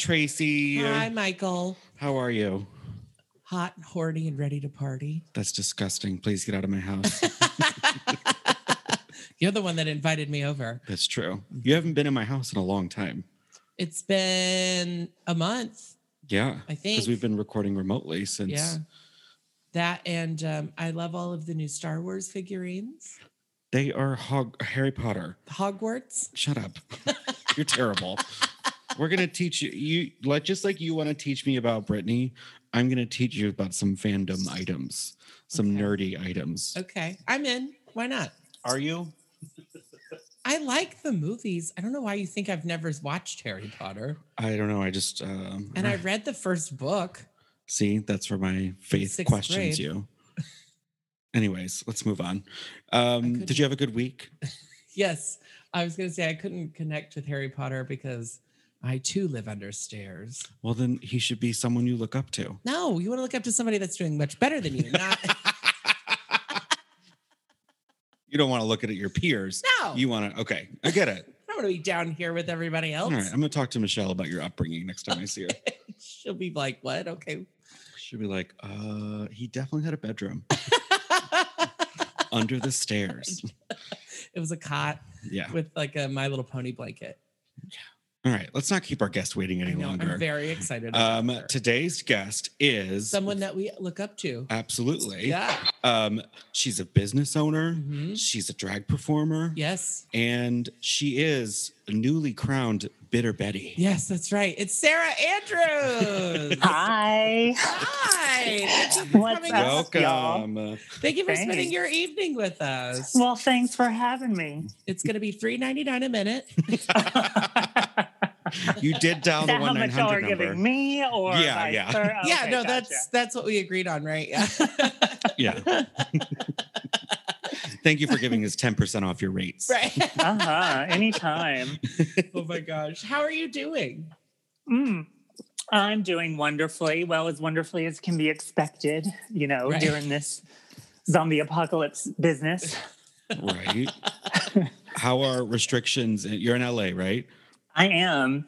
Tracy. Hi, Michael. How are you? Hot, and horny, and ready to party. That's disgusting. Please get out of my house. You're the one that invited me over. That's true. You haven't been in my house in a long time. It's been a month. Yeah. I think. Because we've been recording remotely since. Yeah. That and um, I love all of the new Star Wars figurines. They are Hog- Harry Potter. Hogwarts. Shut up. You're terrible. We're gonna teach you. You like just like you want to teach me about Britney. I'm gonna teach you about some fandom items, some Okay. nerdy items. Okay. I'm in. Why not? Are you? I like the movies. I don't know why you think I've never watched Harry Potter. I don't know. I just um, And I read the first book. see that's where my faith Sixth questions grade. you. Anyways, let's move on. Um, did you have a good week? Yes. I was going to say I couldn't connect with Harry Potter because I too live under stairs. Well, then he should be someone you look up to. No, you want to look up to somebody that's doing much better than you, not You don't want to look at your peers. no. You want to. Okay, I get it. I don't want to be down here with everybody else. All right, I'm gonna talk to Michelle about your upbringing next time I see her. She'll be like, "What? Okay." She'll be like, "Uh, he definitely had a bedroom under the stairs." it was a cot Yeah. with like a My Little Pony blanket. All right, let's not keep our guest waiting any know, longer. I'm very excited. About Um, her. today's guest is someone that we look up to. absolutely. Yeah. Um, she's a business owner. Mhm. She's a drag performer. Yes. And she is a newly crowned Bitter Betty. Yes, that's right. It's Sarah Andrews. Hi. Hi. Thank you for What's up? in. Welcome. Uh, Thank you for spending your evening with us. Well, thanks for having me. It's going to be three ninety nine a minute. Is You did dial the that one nine much y'all are number. giving me or Yeah, vice yeah. versa? yeah, Okay, no, gotcha. that's that's what we agreed on, right? Yeah. Yeah. Thank you for giving us ten percent off your rates. right. uh-huh. Anytime. oh my gosh. How are you doing? Mm. I'm doing wonderfully, well as wonderfully as can be expected, you know, Right. during this zombie apocalypse business. Right. How are restrictions? You're in LA, right? I am.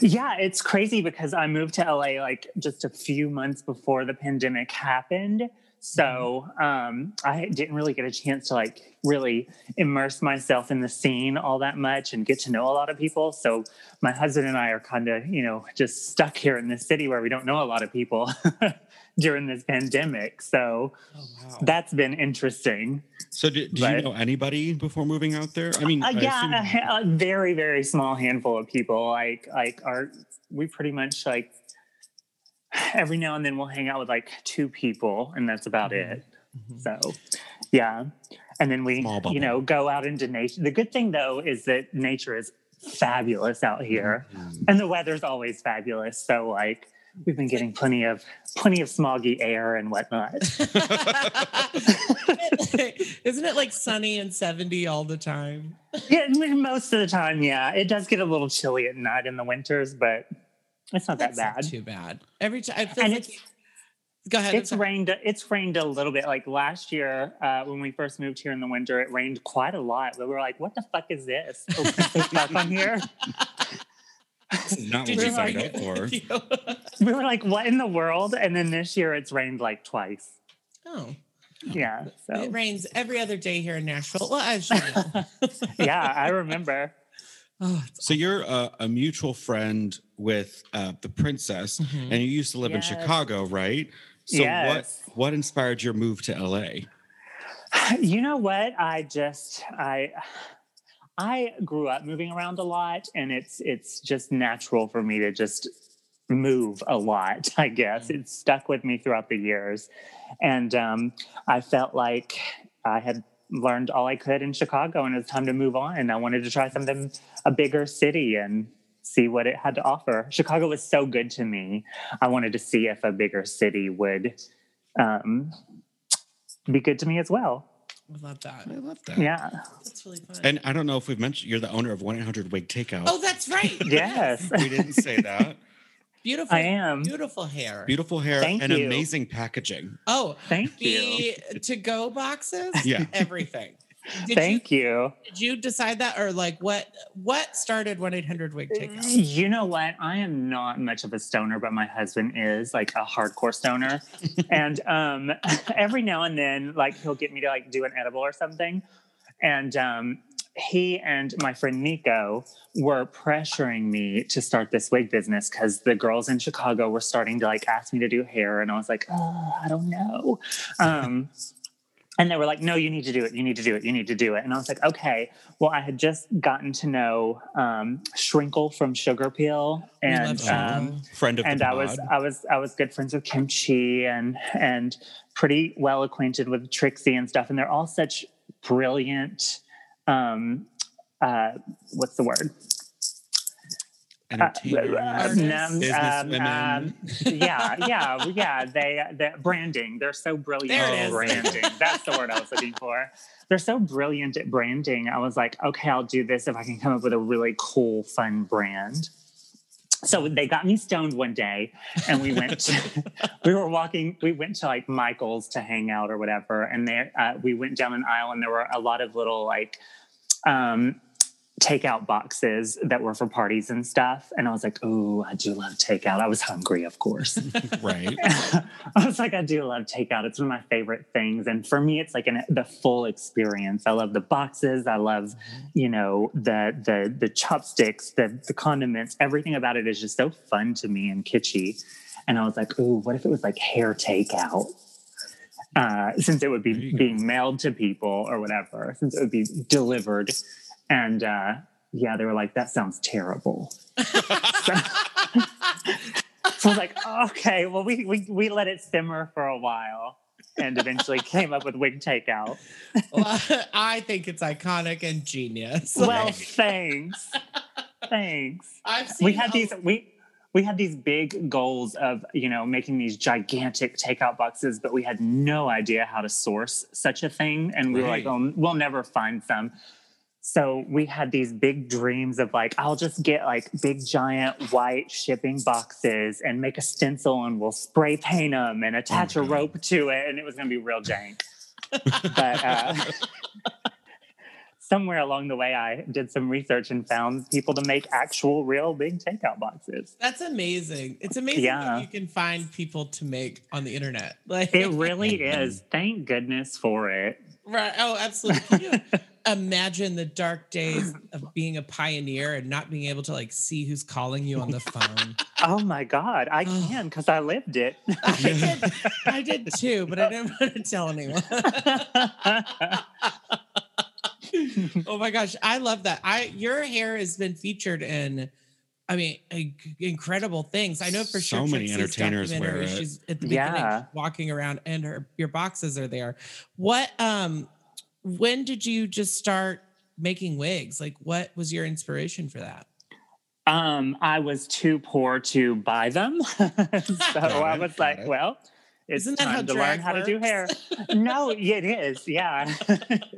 Yeah, it's crazy because I moved to LA like just a few months before the pandemic happened. So um, I didn't really get a chance to like really immerse myself in the scene all that much and get to know a lot of people. So my husband and I are kind of, you know, just stuck here in this city where we don't know a lot of people during this pandemic. So Oh wow. that's been interesting. So did, did you know anybody before moving out there? I mean, Uh, I yeah, assume- a, a very very small handful of people. Like like are we pretty much like every now and then we'll hang out with like two people, and that's about Mhm. it. Mhm. So yeah, and then we you know go out into nature. The good thing though is that nature is fabulous out here, Mhm. and the weather's always fabulous. So like. We've been getting plenty of plenty of smoggy air and whatnot. Isn't it like sunny and 70 all the time? Yeah, most of the time, yeah. It does get a little chilly at night in the winters, but it's not that That's not bad. too bad. Every time I feel like it's go ahead. It's rained. It's rained a little bit. Like last year, uh, when we first moved here in the winter, it rained quite a lot. But We were like, "What the fuck is this? Oh, can I stay stuck on here?" This is not what Did we you signed like up for. We were like, "What in the world?" And then this year, it's rained like twice. oh, Yeah. So. it So rains every other day here in Nashville. Well, as you know. yeah, I remember. oh, it's So you're a, a mutual friend with uh, the princess, Mhm. and you used to live Yes. in Chicago, right? So Yes. what what inspired your move to LA? You know what? I just I I grew up moving around a lot and it's it's just natural for me to just move a lot, I guess. Mm. It's stuck with me throughout the years. And um, I felt like I had learned all I could in Chicago and it was time to move on. And I wanted to try something a bigger city and see what it had to offer. Chicago was so good to me. I wanted to see if a bigger city would um, be good to me as well. I love that. I love that. Yeah. That's really fun. And I don't know if we've mentioned you're the owner of 1 800 Wig Takeout. oh, that's right. Yes. we didn't say that. Beautiful. I am. Beautiful hair. Beautiful hair Thank and you. amazing packaging. Oh, Thank you. to go boxes. Yeah. Everything. Did Thank you, you. Did you decide that, or like what? What started one eight hundred wig takeout? You know what? I am not much of a stoner, but my husband is like a hardcore stoner. and um, every now and then, like he'll get me to like do an edible or something. And um, he and my friend Nico were pressuring me to start this wig business because the girls in Chicago were starting to like ask me to do hair, and I was like, oh, I don't know. Um, and they were like, no, you need to do it. You need to do it. You need to do it. And I was like, okay. Well, I had just gotten to know um, Shrinkle from Sugar Peel, and um, Friend of and the I was. I was I was good friends with Kimchi and and pretty well acquainted with Trixie and stuff. And they're all such brilliant. Um, uh, what's the word? Entertainers. Artists. um, Businesswomen. um, yeah, yeah, yeah. They, they branding. They're so brilliant at branding. That's the word I was looking for. They're so brilliant at branding. I was like, okay, I'll do this if I can come up with a really cool, fun brand. So they got me stoned one day, and we went. To, we were walking. We went to like Michael's to hang out or whatever, and there uh, we went down an aisle, and there were a lot of little like um, takeout boxes that were for parties and stuff. And I was like, "Ooh, I do love takeout." I was hungry, of course. right. I was like, I do love takeout. It's one of my favorite things. And for me, it's like an, the full experience. I love the boxes. I love, you know, the the the chopsticks, the the condiments. Everything about it is just so fun to me and kitschy. And I was like, ooh, what if it was like hair takeout? Uh, since it would be being mailed to people or whatever, since it would be delivered. And uh, yeah, they were like, that sounds terrible. so, so I was like, okay, well, we, we, we let it simmer for a while and eventually came up with wig takeout. Well, I think it's iconic and genius. Well, thanks. Thanks. I've seen We had a- these, we, we had these big goals of, you know, making these gigantic takeout boxes, but we had no idea how to source such a thing. And we were like, oh, we'll never find some. So we had these big dreams of like, I'll just get like big giant white shipping boxes and make a stencil and we'll spray paint them and attach my a God. rope to it. And it was going to be real jank. but uh, somewhere along the way, I did some research and found people to make actual real big takeout boxes. That's amazing. It's amazing Yeah. you can find people to make on the internet. Like It really is. Thank goodness for it. right. Oh, absolutely. Can you imagine the dark days of being a pioneer and not being able to like see who's calling you on the phone? Oh my God, I can because I lived it. I did, I did too, but I didn't want to tell anyone. oh my gosh, I love that. I your hair has been featured in, I mean, a- incredible things. I know for sure. So many Trixie's entertainers wear it. She's at the beginning Yeah. walking around, and her your boxes are there. What um, when did you just start making wigs? Like, what was your inspiration for that? um, I was too poor to buy them, so I was like, well. It's Isn't that time to learn drag how to do hair. no, it is. Yeah.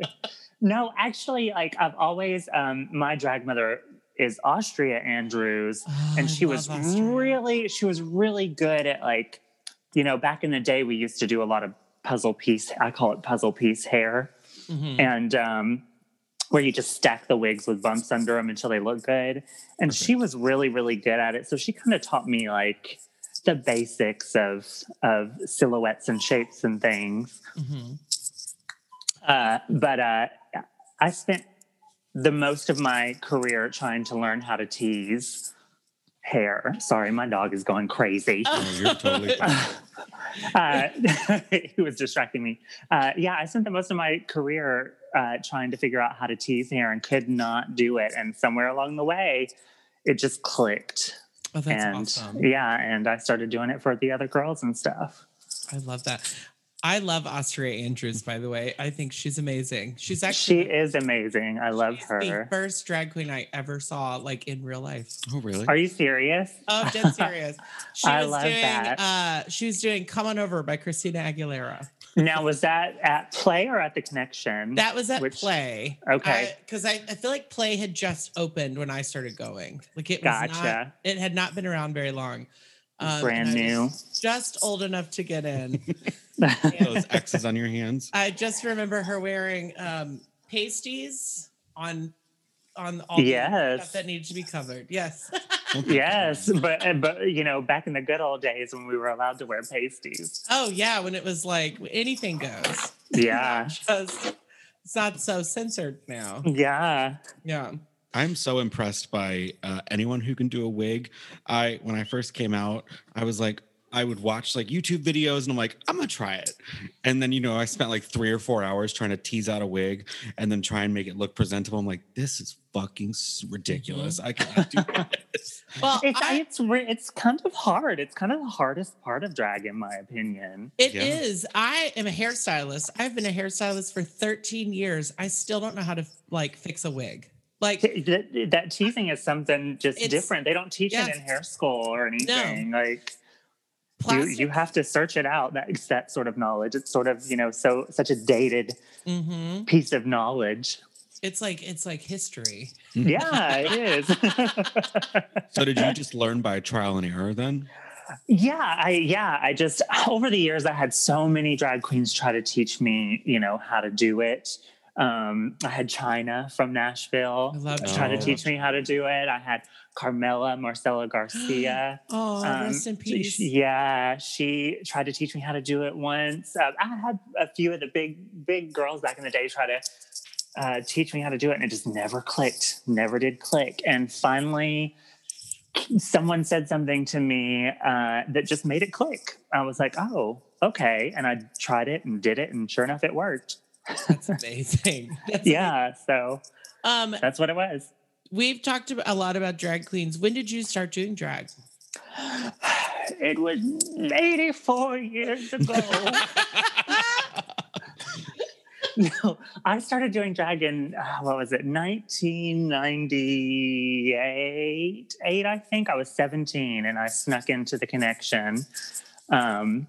no, actually, like I've always, um, my drag mother is Austria Andrews, Oh, and she was Austria. really she was really good at like you know back in the day we used to do a lot of puzzle piece i call it puzzle piece hair Mhm. and um where you just stack the wigs with bumps under them until they look good and she was really really good at it so she kind of taught me like the basics of of silhouettes and shapes and things Mhm. uh, but uh, I spent the most of my career trying to learn how to tease hair. Sorry, my dog is going crazy. Oh, you're totally fine. Uh, he was distracting me. Uh, yeah, I spent the most of my career uh, trying to figure out how to tease hair and could not do it. And somewhere along the way, it just clicked. Oh, that's and awesome. yeah, and I started doing it for the other girls and stuff. I love that. I love Austria Andrews, by the way. I think she's amazing. She's actually She is amazing. I love she's the her. first drag queen I ever saw, like in real life. Oh, really? Are you serious? Oh, dead serious. She I was love doing that. uh she was doing Come On Over by Christina Aguilera. Now, was that at Play or at the Connection? That was at Which- Play. Okay. Because I, I, feel like Play had just opened when I started going. Like it was not it had not been around very long. Um, Brand new. Just old enough to get in. Those X's on your hands. I just remember her wearing um pasties on on all the Yes. stuff that needed to be covered. Yes. yes, but but you know, back in the good old days when we were allowed to wear pasties. oh yeah, when it was like anything goes. Yeah, Just it's not so censored now. yeah. Yeah. I'm so impressed by uh, anyone who can do a wig. I when I first came out, I was like, I would watch like YouTube videos, and I'm like, I'm gonna try it. And then you know, I spent like three or four hours trying to tease out a wig, and then try and make it look presentable. I'm like, this is fucking ridiculous. Mm-hmm. I cannot do this. Well, It's I- it's it's kind of hard. It's kind of the hardest part of drag, in my opinion. It Yeah. is. I am a hairstylist. I've been a hairstylist for 13 years. I still don't know how to like fix a wig. Like That, that teasing is something just different. They don't teach yes. it in hair school or anything. Like you, plastic. you have to search it out. That that sort of knowledge. It's sort of you know so such a dated Mhm. piece of knowledge. It's like it's like history. Yeah, it is. So did you just learn by trial and error then? Yeah, I yeah, I just over the years I had so many drag queens try to teach me, you know, how to do it. Um, I had China from Nashville I love try to teach me how to do it. I had Carmela Marcella Garcia. Oh, Um, rest in she- peace. yeah, she tried to teach me how to do it once. Uh, I had a few of the big big girls back in the day try to uh, teach me how to do it, and it just never clicked. Never did click. And finally, someone said something to me uh, that just made it click. I was like, oh, okay. And I tried it and did it, and sure enough, it worked. That's amazing. That's Yeah, so Um, that's what it was. We've talked a lot about drag queens. When did you start doing drag? It was 84 years ago. no, I started doing drag in, uh, what was it, 1998, eight, I think. I was 17 and I snuck into the connection um,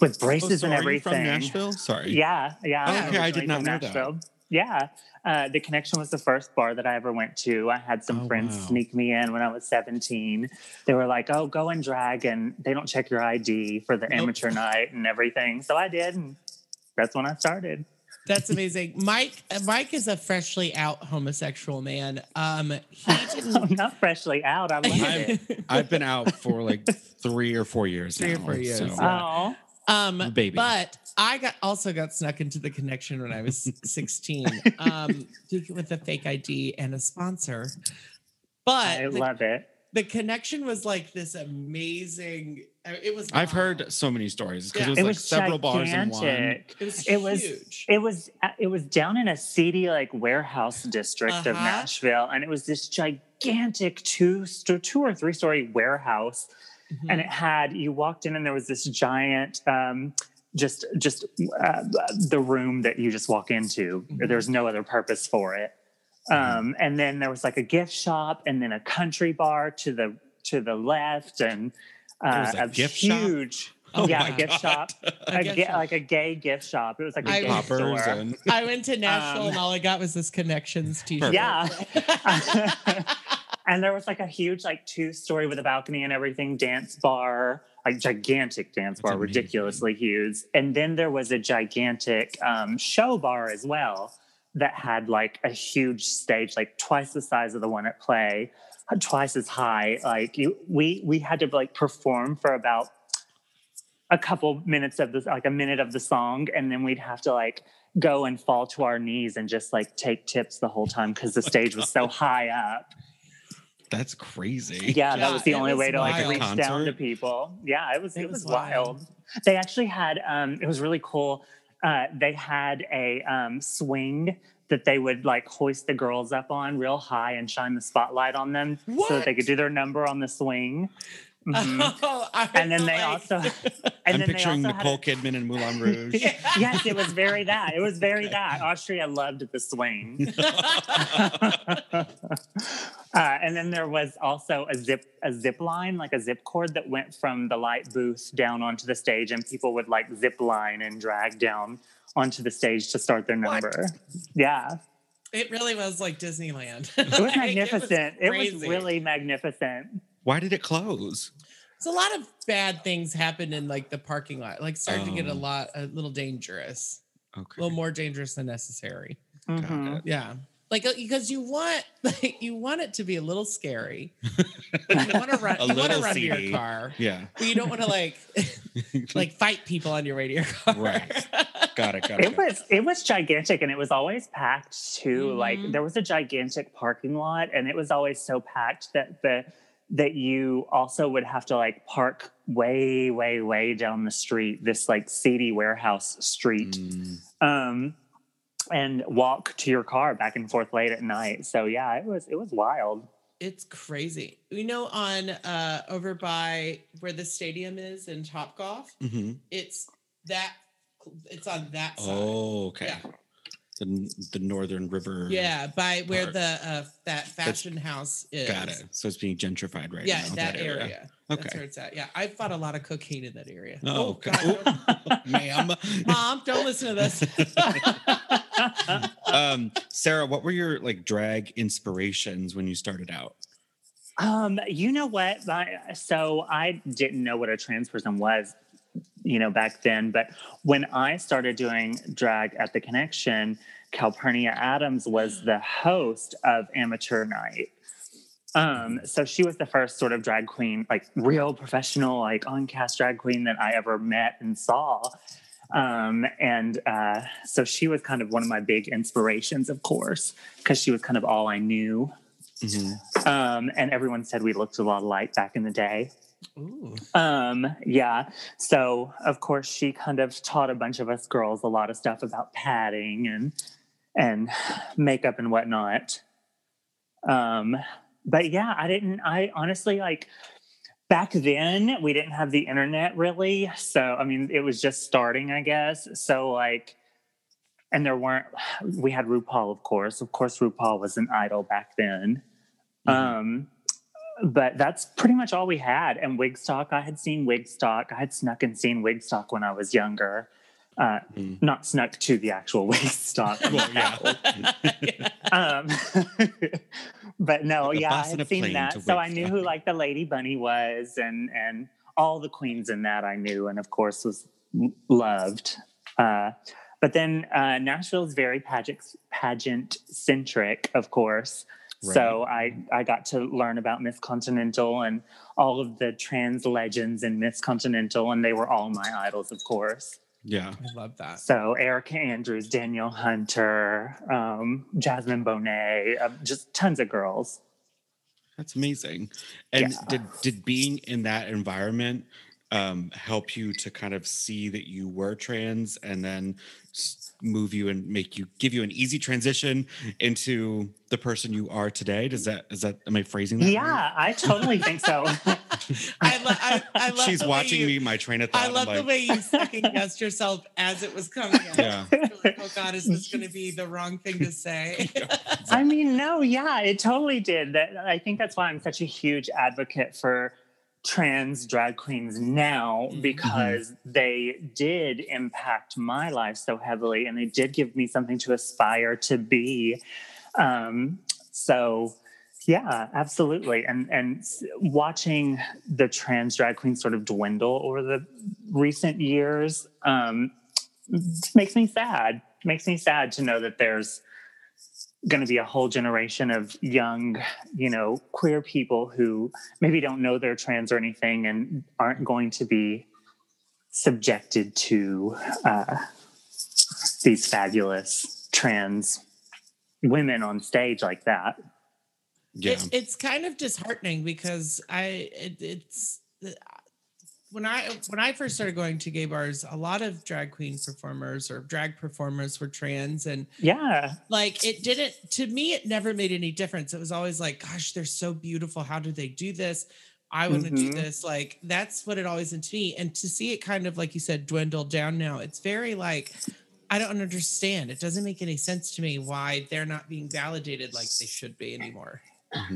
with Oh, braces so and are you everything. from Nashville? Sorry. Yeah, yeah. Oh, I'm okay, I did not from know that. Nashville. Yeah. Uh, the connection was the first bar that I ever went to. I had some Oh, friends wow. sneak me in when I was 17. They were like, oh, go and drag, and they don't check your ID for the Nope. amateur night and everything. So I did, and that's when I started. That's amazing. Mike uh, Mike is a freshly out homosexual man. Um he I'm didn't not freshly out. I love it. I've been out for like three or four years Three or now. four years, so- yeah. Oh, Um, Baby. But I got also got snuck into the connection when I was 16 um, with a fake ID and a sponsor. But I the, love it. the connection was like this amazing. uh, It was. I've wild. heard so many stories because Yeah. it was It like was several bars in one. It was. It was- huge. It was uh, it was down in a seedy like warehouse district of Uh-huh. Nashville, and it was this gigantic two sto- two or three story warehouse, Mhm. and it had you walked in and there was this giant. Um, just, just uh, the room that you just walk into. Mhm. There's no other purpose for it. Um, and then there was like a gift shop, and then a country bar to the to the left, and uh, a gift shop? huge, Oh yeah, a gift shop A a gift ga- shop. like a gay gift shop. It was like a I gay store. and I went to Nashville Um, and all I got was this connections t-shirt. Yeah. and there was like a huge, like two story with a balcony and everything dance bar, like gigantic dance bar, ridiculously huge. And then there was a gigantic um, show bar as well that had like a huge stage, like twice the size of the one at Play, uh, twice as high. Like you, we we had to like perform for about a couple minutes of this, like a minute of the song, and then we'd have to like go and fall to our knees and just like take tips the whole time because the stage was so high up. That's crazy. Yeah, that Yeah, was the only was way to like reach Concert? down to people. Yeah, it was It it, was was, wild. They actually had um it was really cool. Uh they had a um swing that they would like hoist the girls up on real high and shine the spotlight on them so that they could do their number on the swing. Mhm. Oh, and then feel they also and I'm then they picturing also Nicole a- Kidman in Moulin Rouge. yes, it was very that. It was very that. Austria loved the swing. Uh, and then there was also a zip a zip line, like a zip cord that went from the light booth down onto the stage, and people would like zip line and drag down onto the stage to start their What? number. Yeah, It really was like Disneyland. it was magnificent. it was, crazy. really magnificent. Why did it close? So a lot of bad things happened in like the parking lot. Like started to get a Oh. lot a little dangerous. Okay. A little more dangerous than necessary. Mhm. Yeah. Like uh, because you want like you want it to be a little scary. You want to run A you want to little run to your car. Yeah. But you don't want to like like fight people on your way to your car. Right. Got it. Got it. It was it was gigantic and it was always packed too. Like Mhm. there was a gigantic parking lot and it was always so packed that the that you also would have to like park way way way down the street this like seedy warehouse street Mm, um and walk to your car back and forth late at night. So yeah, it was it was wild. It's crazy. You know, on uh over by where the stadium is in Top Golf, mhm. it's that it's on that side. Oh, okay. Yeah. The, the Northern River. Yeah, by where part. the uh that fashion house is. Got it. So it's being gentrified right now. Yeah, now. that, area. That's Okay. where it's at. Yeah, I fought a lot of cocaine in that area. Oh, okay. God, Ma'am. Mom, don't listen to this. um, Sarah, what were your like drag inspirations when you started out? Um, you know what? So I didn't know what a trans person was, you know, back then. But when I started doing drag at the Connection, Calpernia Addams was the host of Amateur Night. Um, so she was the first sort of drag queen, like real professional, like on cast drag queen that I ever met and saw. Um, and uh, so she was kind of one of my big inspirations, of course, because she was kind of all I knew. Mhm. Um, and everyone said we looked a lot alike back in the day. Ooh. Um, yeah. So of course she kind of taught a bunch of us girls a lot of stuff about padding and and makeup and whatnot. Um, but yeah, I didn't I honestly like back then we didn't have the internet really. So I mean it was just starting, I guess. So like and there weren't we had RuPaul, of course. Of course RuPaul was an idol back then. Mhm. Um, but that's pretty much all we had. And Wigstock, I had seen Wigstock. I had snuck and seen Wigstock when I was younger. Uh, Mhm. Not snuck to the actual Wigstock. Well, yeah. um, but no, Like yeah, I had seen that. So I knew who like the Lady Bunny was, and and all the queens in that I knew, and of course was loved. Uh, but then uh, Nashville is very pageant pageant centric, of course. So I I got to learn about Miss Continental and all of the trans legends in Miss Continental, and they were all my idols, of course. Yeah. I love that. So Erica Andrews, Daniel Hunter, um, Jasmine Bonet, uh, just tons of girls. That's amazing. And Yeah. did did being in that environment um, help you to kind of see that you were trans and then move you and make you give you an easy transition into the person you are today? Does that is that am I phrasing that? right? Yeah, I totally think so. I, lo- I, I love She's watching you- me, my train of thought. I I'm love the like, way you second guessed yourself as it was coming out. Yeah. Like, oh God, is this going to be the wrong thing to say? I mean, no, yeah, it totally did. That I think that's why I'm such a huge advocate for trans drag queens now Mhm. because they did impact my life so heavily and they did give me something to aspire to be. Um, so yeah, absolutely. And and watching the trans drag queens sort of dwindle over the recent years um, makes me sad. Makes me sad to know that there's going to be a whole generation of young, you know, queer people who maybe don't know they're trans or anything and aren't going to be subjected to uh, these fabulous trans women on stage like that. Yeah. It, it's kind of disheartening because I it, it's when I when I first started going to gay bars, a lot of drag queen performers or drag performers were trans, and Yeah. like it didn't to me. It never made any difference. It was always like, gosh, they're so beautiful. How do they do this? I want to do Mhm. this. Like that's what it always been to me. And to see it kind of like you said, dwindle down now, it's very like I don't understand. It doesn't make any sense to me why they're not being validated like they should be anymore.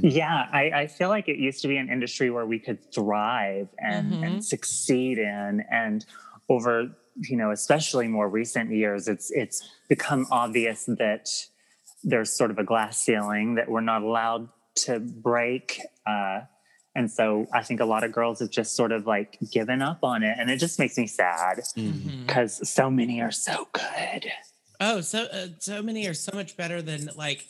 Yeah, I, I feel like it used to be an industry where we could thrive and, Mhm. and succeed in. And over, you know, especially more recent years, it's it's become obvious that there's sort of a glass ceiling that we're not allowed to break. Uh, and so I think a lot of girls have just sort of like given up on it. And it just makes me sad Mhm. Mhm. because so many are so good. Oh, so uh, so many are so much better than like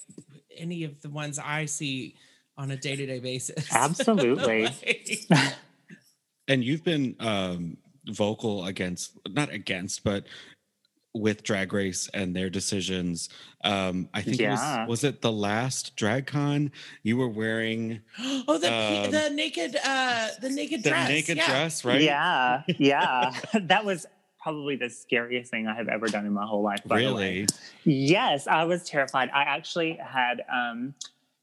any of the ones I see on a day to day basis. Absolutely. Like- And you've been um, vocal against, not against, but with Drag Race and their decisions. Um, I think Yeah. it was, was it the last Drag Con you were wearing oh, the Um, the naked uh the naked the dress. naked yeah. dress, right? Yeah, yeah. that was probably the scariest thing I have ever done in my whole life. By the way. Really? Yes, I was terrified. I actually had um,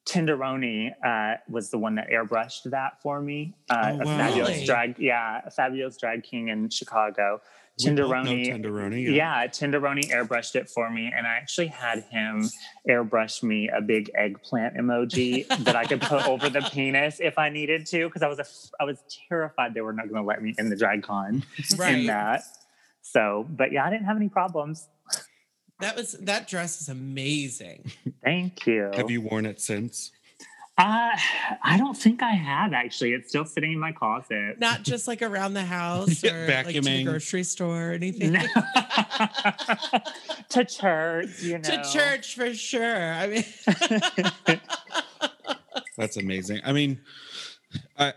Tenderoni uh, was the one that airbrushed that for me. Uh, Oh, a wow. fabulous Really? drag, yeah, a fabulous drag king in Chicago. Know Tenderoni, Tenderoni. yeah, Tenderoni airbrushed it for me, and I actually had him airbrush me a big eggplant emoji that I could put over the penis if I needed to, because I was a, I was terrified they were not going to let me in the drag con in that. So, but yeah, I didn't have any problems. That was that dress is amazing. Thank you. Have you worn it since? Uh, I don't think I have actually. It's still sitting in my closet. Not just like around the house or like to the grocery store or anything. No. to church, you know. to church for sure. I mean, That's amazing. I mean, I,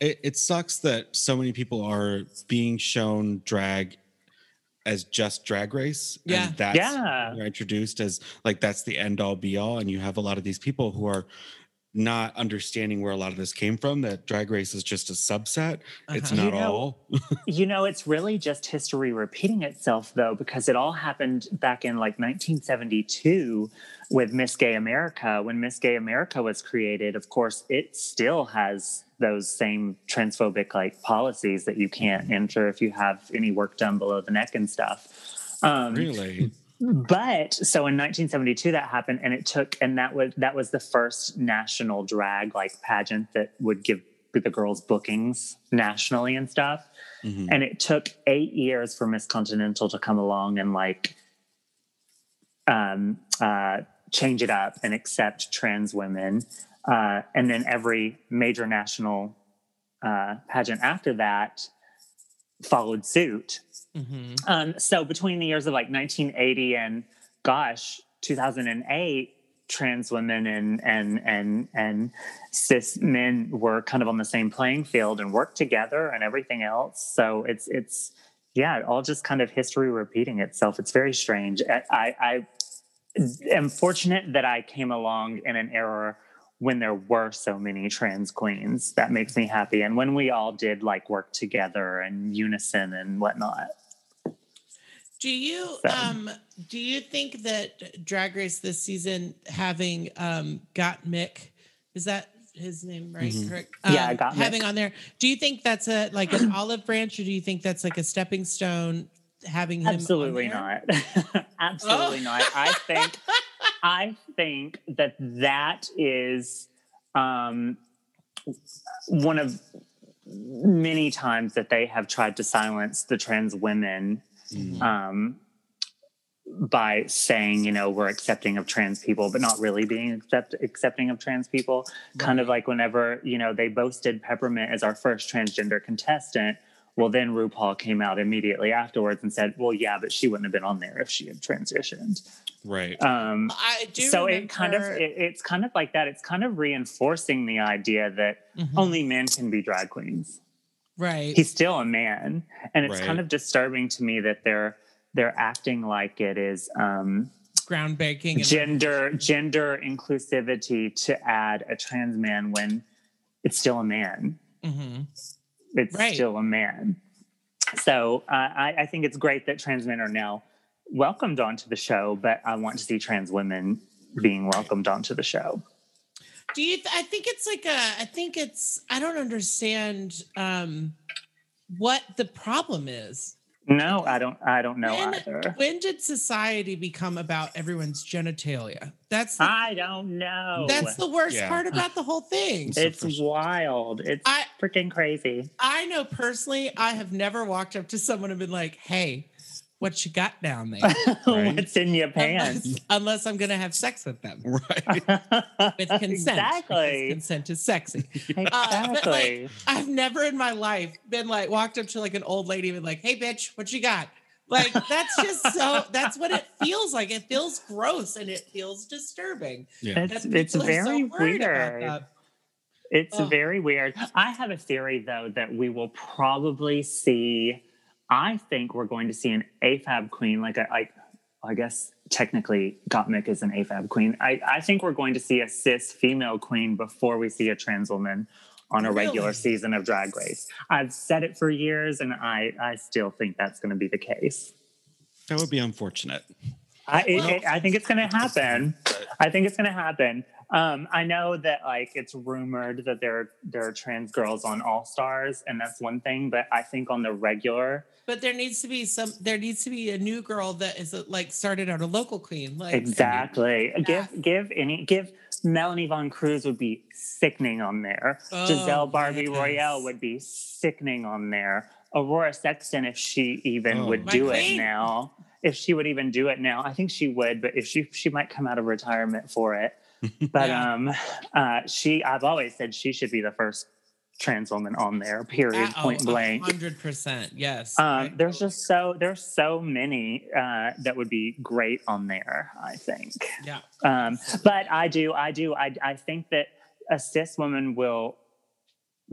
it, it sucks that so many people are being shown drag as just drag race. Yeah. And that's Yeah. you're introduced as like that's the end all be all. And you have a lot of these people who are not understanding where a lot of this came from, that drag race is just a subset. It's Uh-huh. not You know, all. You know, it's really just history repeating itself, though, because it all happened back in like 1972 with Miss Gay America. When Miss Gay America was created, of course, it still has those same transphobic like policies that you can't enter if you have any work done below the neck and stuff. Um, really? but so in 1972 that happened and it took and that was that was the first national drag like pageant that would give the girls bookings nationally and stuff Mhm. and it took eight years for miss continental to come along and like um uh change it up and accept trans women uh and then every major national uh pageant after that followed suit mhm. um, so between the years of like 1980 and gosh, 2008, trans women and and and and cis men were kind of on the same playing field and worked together and everything else. So it's it's yeah, all just kind of history repeating itself. It's very strange. I, I am fortunate that I came along in an era when there were so many trans queens. That makes me happy. And when we all did like work together and unison and whatnot. Do you So- um do you think that Drag Race this season having um Gottmik is that his name right Mhm. correct Yeah, Um, Gottmik. having on there do you think that's a like an olive branch or do you think that's like a stepping stone having him Absolutely there? not. Absolutely Oh. not. I think I think that that is um, one of many times that they have tried to silence the trans women Mhm. um, by saying, you know, we're accepting of trans people, but not really being accept, accepting of trans people. Kind of like whenever, you know, they boasted Peppermint as our first transgender contestant. Well, then RuPaul came out immediately afterwards and said, well, yeah, but she wouldn't have been on there if she had transitioned. Right. Um, I do so it kind of, it, it's kind of like that. It's kind of reinforcing the idea that Mhm. only men can be drag queens right he's still a man and it's Right. kind of disturbing to me that they're they're acting like it is um groundbreaking and gender gender inclusivity to add a trans man when it's still a man Mhm. It's Right. still a man so uh, I, I think it's great that trans men are now welcomed onto the show but i want to see trans women being welcomed onto the show Do you? Th- I think it's like a. I think it's. I don't understand um, what the problem is. No, I don't. I don't know when, either. when did society become about everyone's genitalia? That's the, I don't know. that's the worst Yeah. part about the whole thing. It's wild. It's I- freaking crazy. I know personally, I have never walked up to someone and been like, "Hey, what you got down there?" What's in your pants? unless, unless I'm gonna have sex with them Right. with consent. Exactly. consent is sexy. Uh, but, Exactly. I've never in my life been like walked up to like an old lady and been like, "Hey, bitch, what you got?" Like that's just so. That's what it feels like. It feels gross and it feels disturbing. Yeah. it's it's people are so very worried about weird. that. It's Ugh. very weird. I have a theory though that we will probably see. I think we're going to see an AFAB queen, like a like. I guess technically Gottmik is an AFAB queen. I, I think we're going to see a cis female queen before we see a trans woman on a regular season of Drag Race. I've said it for years, and I I still think that's going to be the case. That would be unfortunate. I, it, it- I think it's going to happen. I think it's going to happen. Um, I know that like it's rumored that there there are trans girls on All Stars, and that's one thing. But I think on the regular, But there needs to be some. There needs to be a new girl that is uh, like started out a local queen. Like exactly. Yeah. Give give any give Melanie Von Cruz would be sickening on there. Oh, Giselle Barbie yes. Royale would be sickening on there. Aurora Sexton, if she even Oh. would My do it queen. now, if she would even do it now, I think she would. But if she she might come out of retirement for it. But um, uh, she I've always said she should be the first trans woman on there. Period. Uh, point oh, blank. hundred percent. Yes. Um, there's just so there's so many uh, that would be great on there. I think. yeah. Um, but I do, I do, I, I think that a cis woman will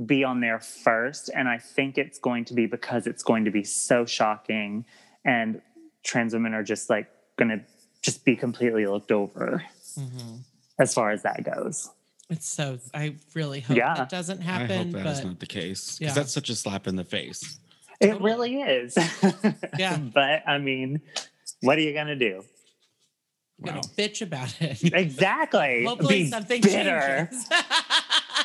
be on there first, and I think it's going to be because it's going to be so shocking, and trans women are just like going to just be completely looked over Mhm. As far as that goes. It's so. I really hope Yeah. that doesn't happen. I hope that is but not the case Yeah. because that's such a slap in the face. It Totally. really is. Yeah. but I mean, what are you gonna do? I'm gonna bitch about it. Exactly. Hopefully Be something bitter. changes.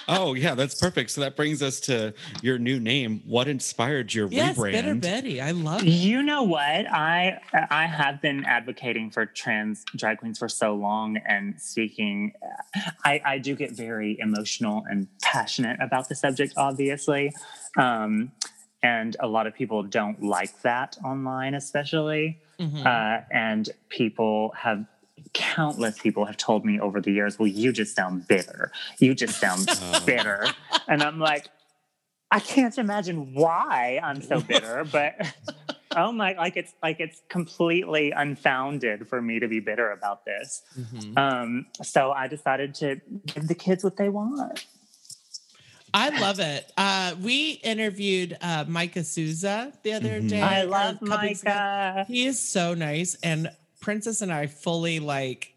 Oh yeah, that's perfect. So that brings us to your new name. What inspired your yes, rebrand? bitter Betty. I love it. You know what? I I have been advocating for trans drag queens for so long and speaking. I, I do get very emotional and passionate about the subject, obviously, um, and a lot of people don't like that online, especially. Mhm. Uh, and people have countless people have told me over the years, "Well, you just sound bitter. You just sound Oh. bitter," and I'm like. I can't imagine why I'm so bitter, but oh my, like it's like it's completely unfounded for me to be bitter about this. Mhm. Um, so I decided to give the kids what they want. I love it. Uh, we interviewed uh, Micah Souza the other Mhm. day. I love couple ago. Micah. He is so nice, and Princess and I fully like.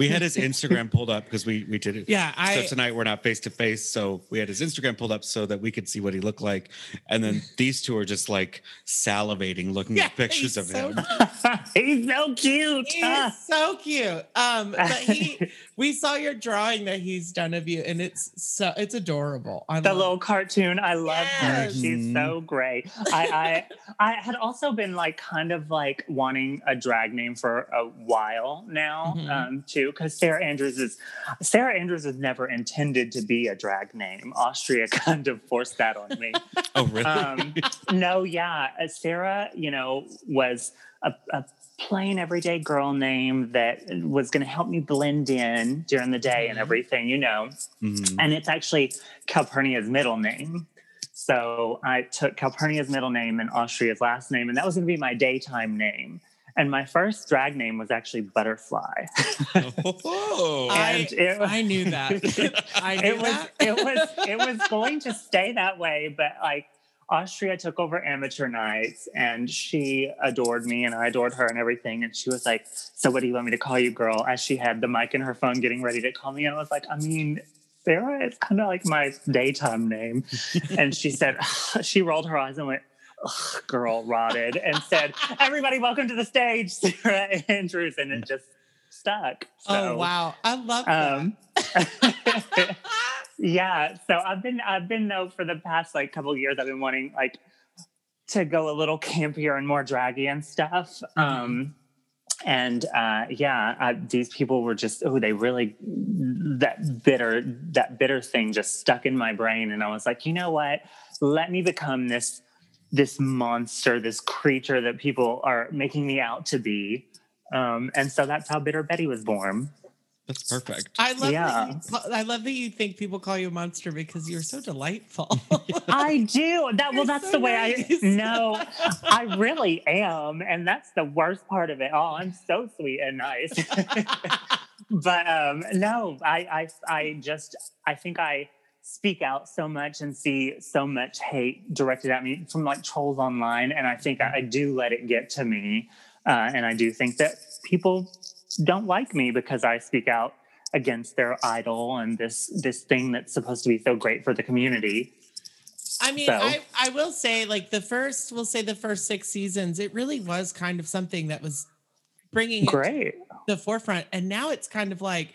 We had his Instagram pulled up because we we did it. Yeah, so I. tonight we're not face to face, so we had his Instagram pulled up so that we could see what he looked like, and then these two are just like salivating, looking Yeah, at pictures of so him. He's so cute. He Ah. so cute. Um, but he, we saw your drawing that he's done of you, and it's so it's adorable. I the love little cartoon. I love her. Yes. She's so great. I, I I had also been like kind of like wanting a drag name for a while now, Mhm. um, too, because Sarah Andrews is Sarah Andrews was never intended to be a drag name. Austria kind of forced that on me. Oh really? um, no, yeah. uh, Sarah, you know, was a, a plain everyday girl name that was going to help me blend in during the day and Mhm. everything, you know. Mhm. And it's actually Calpernia's middle name. So I took Calpernia's middle name and Austria's last name, and that was going to be my daytime name. And my first drag name was actually Butterfly. Oh. I- and it, I knew that. I knew it was that. it was it was going to stay that way, but like Austria took over amateur nights and she adored me and I adored her and everything. And she was like, So what do you want me to call you, girl? As she had the mic in her phone getting ready to call me. And I was like, I mean, Sarah is kind of like my daytime name. and she said, she rolled her eyes and went, Ugh, girl rotted and said, Everybody, welcome to the stage, Sarah Andrews. And it just stuck. oh wow, I love that. Um, yeah. So I've been I've been though for the past like couple of years I've been wanting like to go a little campier and more draggy and stuff. Mm-hmm. Um, and uh, yeah, I, these people were just oh they really that bitter that bitter thing just stuck in my brain, and I was like, you know what? Let me become this this monster, this creature that people are making me out to be. Um, and so that's how Bitter Betty was born. That's perfect. I love Yeah. that you, I love that you think people call you a monster because you're so delightful. I do. That well, You're that's so the way nice. I no, I really am, and that's the worst part of it. Oh, I'm so sweet and nice. but um, no, I, I, I just, I think I speak out so much and see so much hate directed at me from like trolls online, and I think I, I do let it get to me, uh, and I do think that people don't like me because I speak out against their idol and this this thing that's supposed to be so great for the community. I mean, So- I, I will say, like the first, we'll say the first six seasons, it really was kind of something that was bringing it to Great. the forefront, and now it's kind of like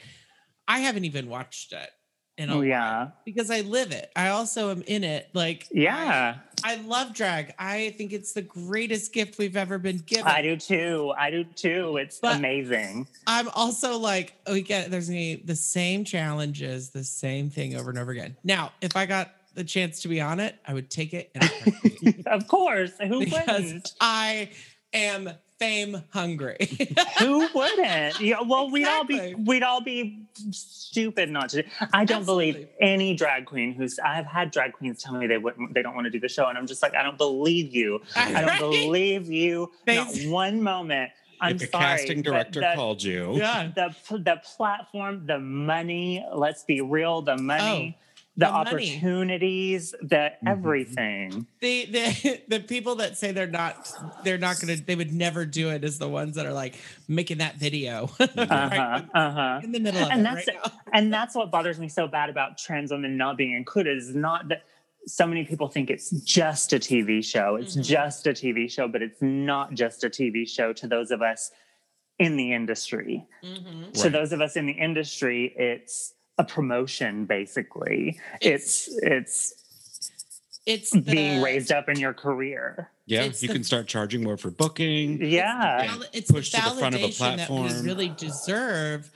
I haven't even watched it in a Oh yeah. because I live it. I also am in it. Like, Yeah. I, I love drag. I think it's the greatest gift we've ever been given. I do too. I do too. It's But- amazing. I'm also like, oh, we get there's be the same challenges, the same thing over and over again. Now, if I got the chance to be on it, I would take it of course. Who because wouldn't? I am fame hungry. Who wouldn't? Yeah, well, we'd all be we'd all be stupid not to. I don't believe any drag queen who's I've had drag queens tell me they wouldn't they don't want to do the show, and I'm just like, I don't believe you. I don't believe you. They- Not one moment. I'm if a sorry, casting director the- called you, yeah. the the platform, the money. Let's be real. The money, oh. The, the money. opportunities, the Mhm. everything. The the the people that say they're not they're not gonna they would never do it is the ones that are like making that video Uh right huh. Uh huh. in the middle of And it that's right now. and that's what bothers me so bad about trans women not being included is not that so many people think it's just a TV show. It's Mhm. just a TV show, but it's not just a TV show to those of us in the industry. Mhm. To Right. those of us in the industry, it's a promotion basically. It's it's, It's the, being raised up in your career. yeah, It's you the- can start charging more for booking. Yeah. It's, the, it's the to the front of a validation that we platform. really deserve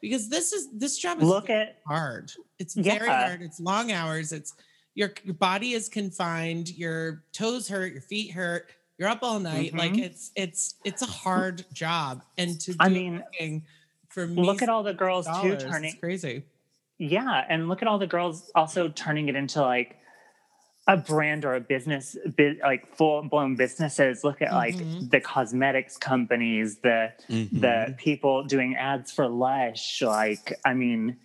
because this is this job is Look very at hard. It's very Yeah. hard. It's long hours. It's your your body is confined. Your toes hurt. Your feet hurt. You're up all night. Like Mhm. it's it's it's a hard job. And to do I it mean, working for look at all the girls too turning It's crazy. Yeah, and look at all the girls also turning it into like a brand or a business, like full blown businesses. Look at like Mhm. the cosmetics companies, the Mhm. the people doing ads for Lush. Like, I mean,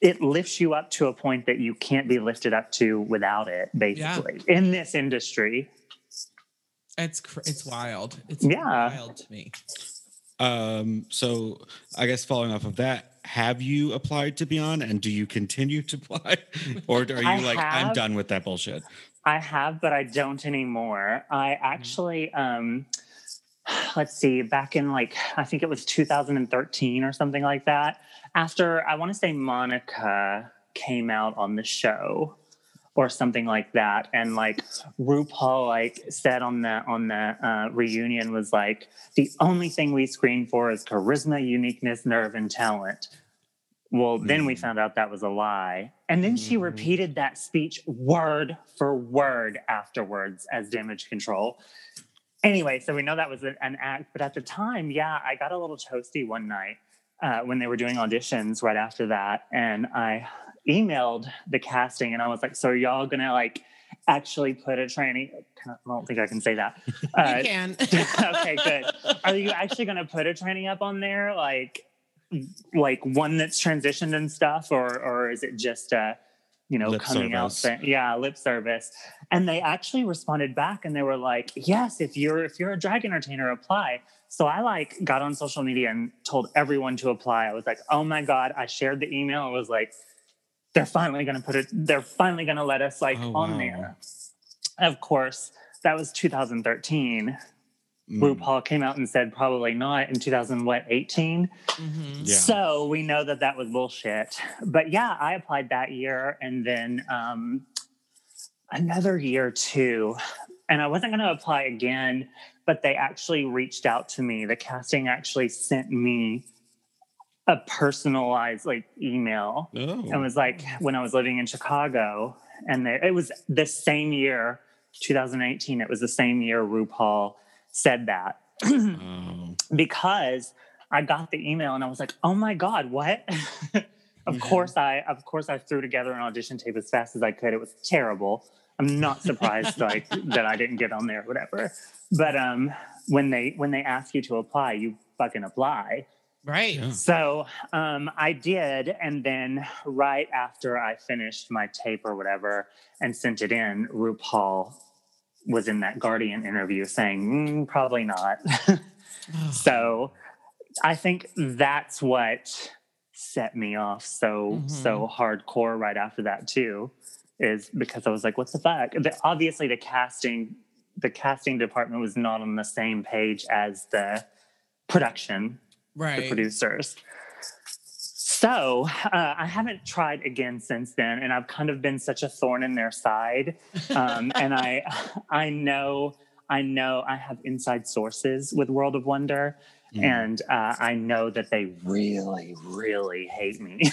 it lifts you up to a point that you can't be lifted up to without it. Basically, in this industry. It's cr- it's wild. It's Yeah. wild to me. Um, so I guess following off of that, have you applied to be on and do you continue to apply? or are you I like, I'm done with that bullshit? I have, but I don't anymore. I Mm-hmm. actually, um, let's see, back in like, I think it was 2013 or something like that. After I want to say Monica came out on the show or something like that. And like RuPaul like said on the, on the uh, reunion was like, the only thing we screen for is charisma, uniqueness, nerve, and talent. Well, then we Mm. found out that was a lie. And then she Mhm. repeated that speech word for word afterwards as damage control. Anyway, so we know that was an act. But at the time, yeah, I got a little toasty one night uh, when they were doing auditions right after that. And I emailed the casting and I was like, so are y'all going to like actually put a tranny? I don't think I can say that. Uh, you can. okay, good. Are you actually going to put a tranny up on there, like, like one that's transitioned and stuff, or or is it just uh, you know, Lip coming out? service. Saying, yeah, lip service. And they actually responded back, and they were like, "Yes, if you're if you're a drag entertainer, apply." So I like got on social media and told everyone to apply. I was like, "Oh my god!" I shared the email. I was like, "They're finally going to put it. They're finally going to let us like Oh, on wow. there." Of course, that was 2013 Mm. RuPaul came out and said probably not in 2018. Mhm. Yeah. So we know that that was bullshit. But yeah, I applied that year and then um, another year too. And I wasn't going to apply again, but they actually reached out to me. The casting actually sent me a personalized like email Oh. it was like when I was living in Chicago, and they, it was the same year, 2018. It was the same year RuPaul said that Oh. because I got the email and I was like, "Oh my god, what?" of course, I of course I threw together an audition tape as fast as I could. It was terrible. I'm not surprised like that I didn't get on there, or whatever. But um, when they when they ask you to apply, you fucking apply. Right. Yeah. So um, I did, and then right after I finished my tape or whatever and sent it in, RuPaul was in that Guardian interview saying, "Mm, "Probably not." So I think that's what set me off so so hardcore right after that too, is because I was like, "What the fuck?" The, obviously, the casting the casting department was not on the same page as the production the producers. So uh, I haven't tried again since then, and I've kind of been such a thorn in their side. Um, and I, I know, I know, I have inside sources with World of Wonder, Mm. and uh, I know that they really, really hate me,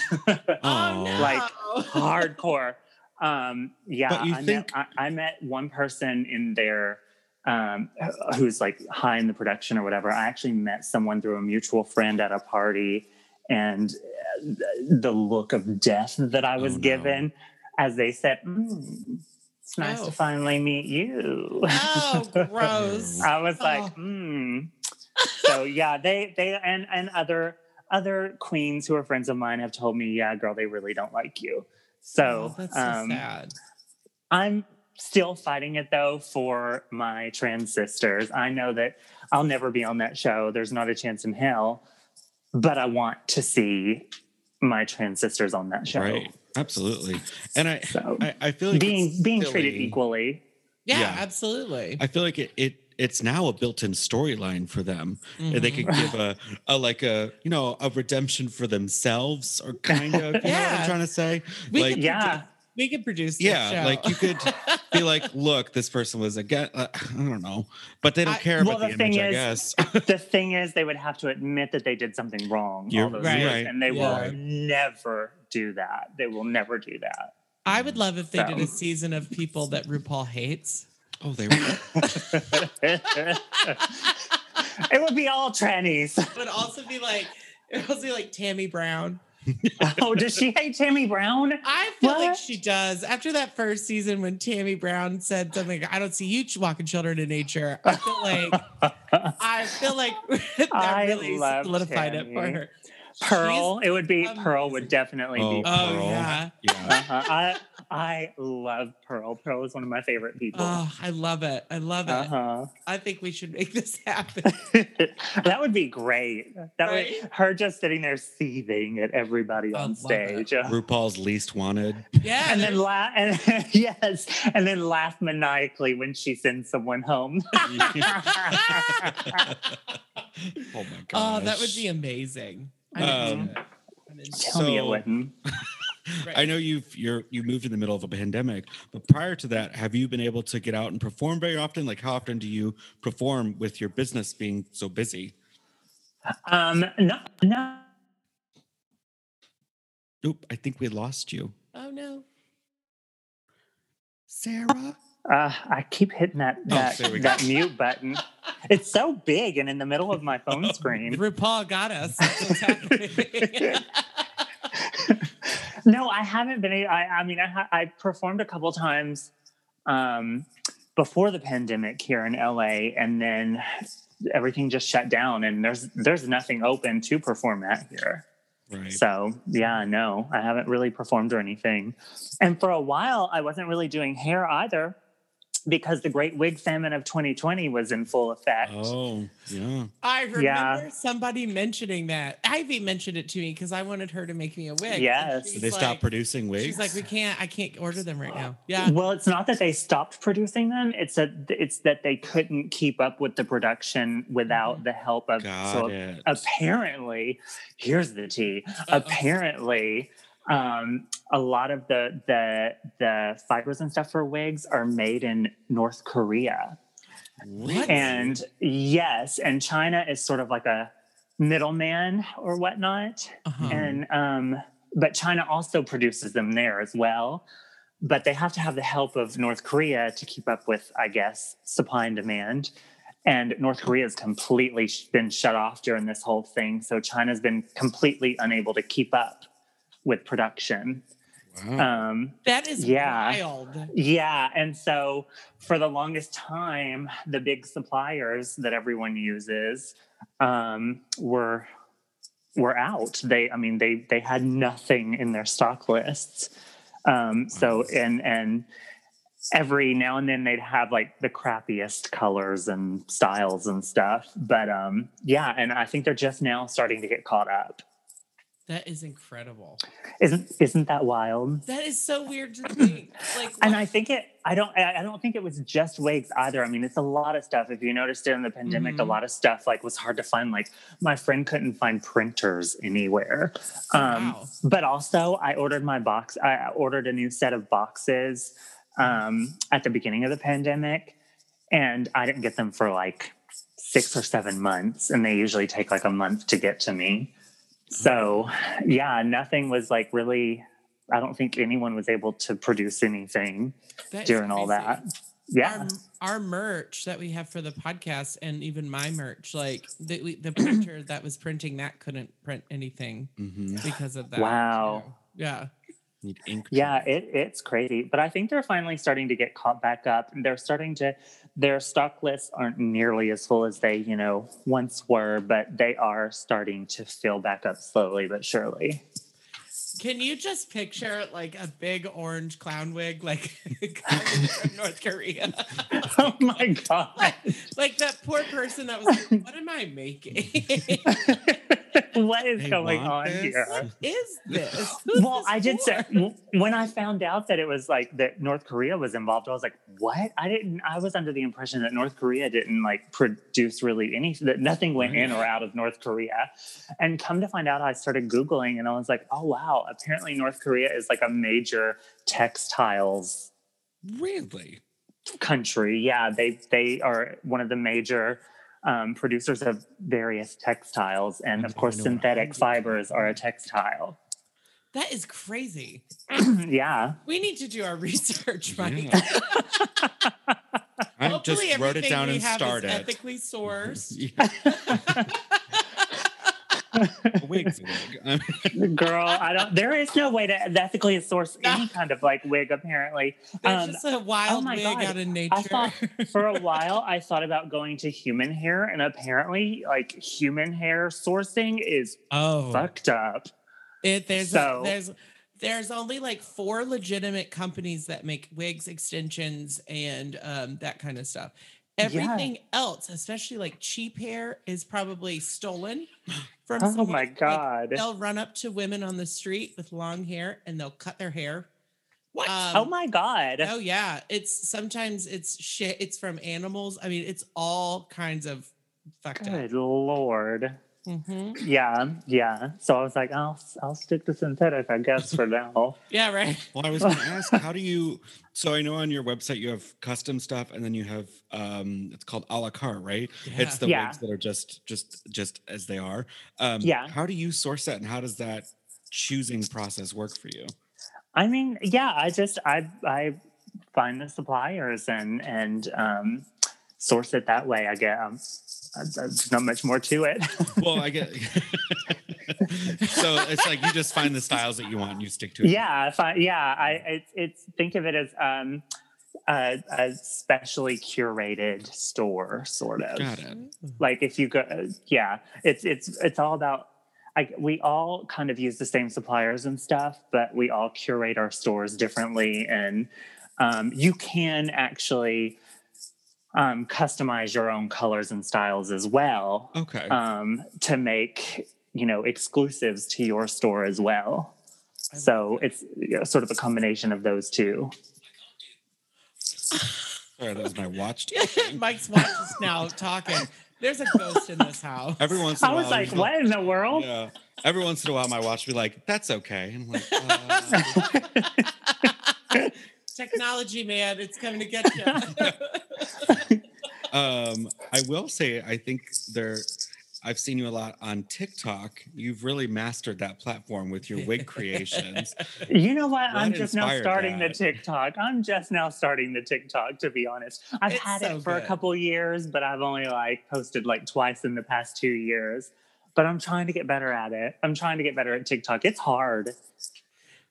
Oh. Like, hardcore. Um, yeah, I, think- met, I, I met one person in there um, who's like high in the production or whatever. I actually met someone through a mutual friend at a party, and uh, the look of death that I was Oh, no. given as they said, mm, "It's nice Oh. to finally meet you." oh, gross. I was like, Oh. hmm. So yeah, they they and and other other queens who are friends of mine have told me, yeah, girl, they really don't like you. So Oh, that's so um, sad. I'm still fighting it though for my trans sisters. I know that I'll never be on that show. There's not a chance in hell, but I want to see my trans sisters on that show. Right. Absolutely. And I, So I, I feel like being being silly. treated equally. Yeah, yeah. absolutely. I feel like it, it it's now a built-in storyline for them. And they could mm-hmm. give a, a like a you know a redemption for themselves or kind of you know what Yeah. I'm trying to say. We like could Yeah. Produ- we could produce. Yeah, show. like you could be like, look, this person was again. Uh, I don't know, but they don't I- care well, about the, the thing image. I is- guess. the thing is, they would have to admit that they did something wrong. You're all those right. years, and they Yeah. will never do that. They will never do that. I would love if they did a season of people that RuPaul hates. oh, they were. it would be all trannies. It would also be like it would also be like Tammie Brown. Oh, does she hate Tammie Brown? I feel like she does. After that first season, when Tammie Brown said something, I don't see you walking children in nature. I feel like I feel like that I really solidified it for her. Pearl. It would be Pearl would definitely Oh, be. Oh, Pearl. yeah. Yeah. Uh-huh. I I love Pearl. Pearl is one of my favorite people. Oh, I love it. I love it. uh-huh. I think we should make this happen. that would be great. That Right? would her just sitting there seething at everybody I on love it. stage. RuPaul's least wanted. Yeah. and then there's- laugh and yes and then laugh maniacally when she sends someone home oh my god. oh, that would be amazing. I'm Um, into it. I'm into it. tell me it So- wouldn't I know you've you're you moved in the middle of a pandemic, but prior to that, have you been able to get out and perform very often? Like how often do you perform with your business being so busy? um no no Oop, I think we lost you. Oh no. Sarah? Uh, i keep hitting that that, Oh, there we go. that mute button it's so big and in the middle of my phone screen RuPaul got us. That's what's happening. no i haven't been I mean I, I performed a couple times um before the pandemic here in la and then everything just shut down and there's there's nothing open to perform at here Right. So yeah, no, I haven't really performed or anything. And for a while, I wasn't really doing hair either because the Great Wig Famine of 2020 was in full effect. Oh, yeah. I remember Yeah. somebody mentioning that. Ivy mentioned it to me because I wanted her to make me a wig. Yes. she's Did they like- stop producing wigs? She's like, we can't. I can't order them right now. Yeah. Well, it's not that they stopped producing them; it's that it's that they couldn't keep up with the production without mm-hmm. the help of. Got so it. apparently, here's the tea. Uh-oh. Apparently, um, a lot of the the the fibers and stuff for wigs are made in North Korea. What? And yes, and China is sort of like a middleman or whatnot. Uh-huh. And um, but China also produces them there as well. But they have to have the help of North Korea to keep up with, I guess, supply and demand. And North Korea has completely been shut off during this whole thing. So China's been completely unable to keep up with production. Wow. Um, that is yeah. wild. yeah, and so for the longest time, the big suppliers that everyone uses um, were were out. They, I mean, they they had nothing in their stock lists. Um, so and and every now and then they'd have like the crappiest colors and styles and stuff. But um, yeah, and I think they're just now starting to get caught up. That is incredible. Isn't isn't that wild? That is so weird to think. Like, and what- I think it. I don't. I don't think it was just wigs either. I mean, it's a lot of stuff. If you noticed during the pandemic, a Mhm. lot of stuff like was hard to find. Like my friend couldn't find printers anywhere. Um, Wow. But also, I ordered my box. I ordered a new set of boxes um, at the beginning of the pandemic, and I didn't get them for like six or seven months, and they usually take like a month to get to me. So, yeah, nothing was like really. I don't think anyone was able to produce anything that is during all that. Yeah. Our, our merch that we have for the podcast and even my merch, like the, we, the printer that was printing that couldn't print anything hmm because of that. Wow. too. Yeah. Need ink. Yeah, it, it's crazy. But I think they're finally starting to get caught back up. They're starting to, their stock lists aren't nearly as full as they, you know, once were, but they are starting to fill back up slowly but surely. Can you just picture like a big orange clown wig, like from North Korea? oh my God. like that poor person that was like, "What am I making? what is They going on this? here? what is this?" Who's Well, this I did for? say when I found out that it was like that North Korea was involved, I was like, "What?" I didn't. I was under the impression that North Korea didn't like produce really any that nothing went in or out of North Korea. And come to find out, I started googling and I was like, "Oh wow!" Apparently, North Korea is like a major textiles Really? country. Yeah, they they are one of the major. Um, producers of various textiles, and of course, synthetic fibers are a textile. That is crazy. yeah, We need to do our research, Mike. Yeah. I Hopefully just wrote it down and started. ethically sourced. Yeah. A wig's wig. Girl, I don't. There is no way to ethically source any kind of like wig. Apparently, There's Um, just a wild my wig God. out in nature. I thought for a while I thought about going to human hair, and apparently, like human hair sourcing is oh, fucked up. It there's So- there's there's only like four legitimate companies that make wigs, extensions, and um, that kind of stuff. Everything else, especially like cheap hair, is probably stolen from. Oh someone. my Like, god! they'll run up to women on the street with long hair and they'll cut their hair. What? Um, oh my god! Oh yeah, it's sometimes it's shit. It's from animals. I mean, it's all kinds of fucked Good lord! Up. hmm Yeah, yeah. So I was like, I'll I'll stick to synthetic, I guess, for now. Yeah, right. Well, I was going to ask, how do you? So I know on your website you have custom stuff, and then you have um, it's called a la carte, right? It's the Yeah. wigs that are just just just as they are. Um, Yeah. How do you source that, and how does that choosing process work for you? I mean, yeah, I just I I find the suppliers and and um, source it that way. I get um, uh, there's not much more to it. Well, I get. so it's like you just find the styles that you want, and you stick to it. yeah, I, yeah, I it's, it's think of it as um, a, a specially curated store, sort of. Got it. Like if you go, yeah, it's it's it's all about. Like we all kind of use the same suppliers and stuff, but we all curate our stores differently and um, you can actually um, customize your own colors and styles as well Okay. um, to make you know exclusives to your store as well. So it's you know, sort of a combination of those two. Sorry, that was my watch. Mike's watch is now talking. There's a ghost in this house. Every once in a I while, was like, you- "What in the world?" Yeah. Every once in a while, my watch will be like, "That's okay," and I'm like, uh, Technology, man, it's coming to get you. um, I will say, I think there. I've seen you a lot on TikTok. You've really mastered that platform with your wig creations. You know what? What I'm just now starting that? the TikTok. I'm just now starting the TikTok, to be honest. I've It's had so it for a good. couple years, but I've only like posted like twice in the past two years. But I'm trying to get better at it. I'm trying to get better at TikTok. It's hard.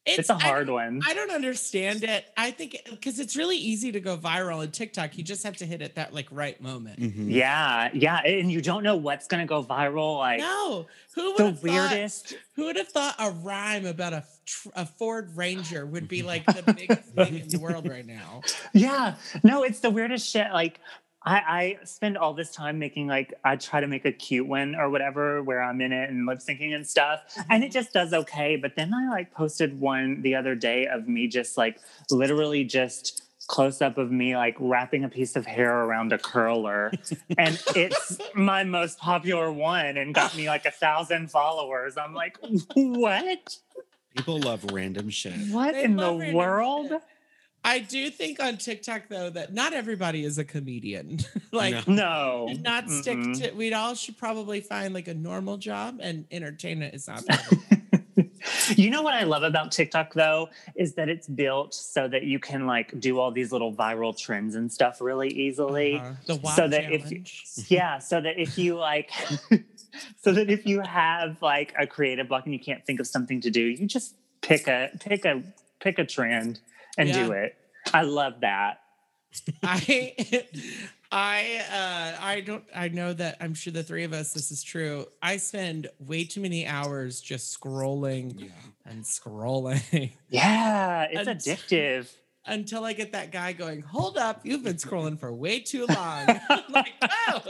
It's, a hard don't- one. I don't understand it. I think because it's really easy to go viral on TikTok. You just have to hit it that like right moment. Mhm. yeah, yeah. And you don't know what's gonna go viral. Like No, who would the have weirdest. Thought, who would have thought a rhyme about a, a Ford Ranger would be like the biggest thing in the world right now? Yeah. No, it's the weirdest shit. Like I, I spend all this time making like I try to make a cute one or whatever where I'm in it and lip syncing and stuff. Mm-hmm. And it just does okay. But then I like posted one the other day of me just like literally just close up of me like wrapping a piece of hair around a curler. and it's my most popular one and got me like a thousand followers. I'm like, what? People love random shit. What They in the world? shit. I do think on TikTok though that not everybody is a comedian. like No. No. not stick Mm-mm. to We'd all should probably find like a normal job and entertainment is not part of it. you know what I love about TikTok though is that it's built so that you can like do all these little viral trends and stuff really easily. Uh-huh. the WAP So that if you- challenge. Yeah, so that if you like so that if you have like a creative block and you can't think of something to do, you just pick a pick a pick a trend and do it. I love that. I I uh I don't I know that I'm sure the three of us this is true. I spend way too many hours just scrolling Yeah. and scrolling Yeah, it's And- addictive. until I get that guy going, "Hold up, you've been scrolling for way too long." I'm like, "Oh,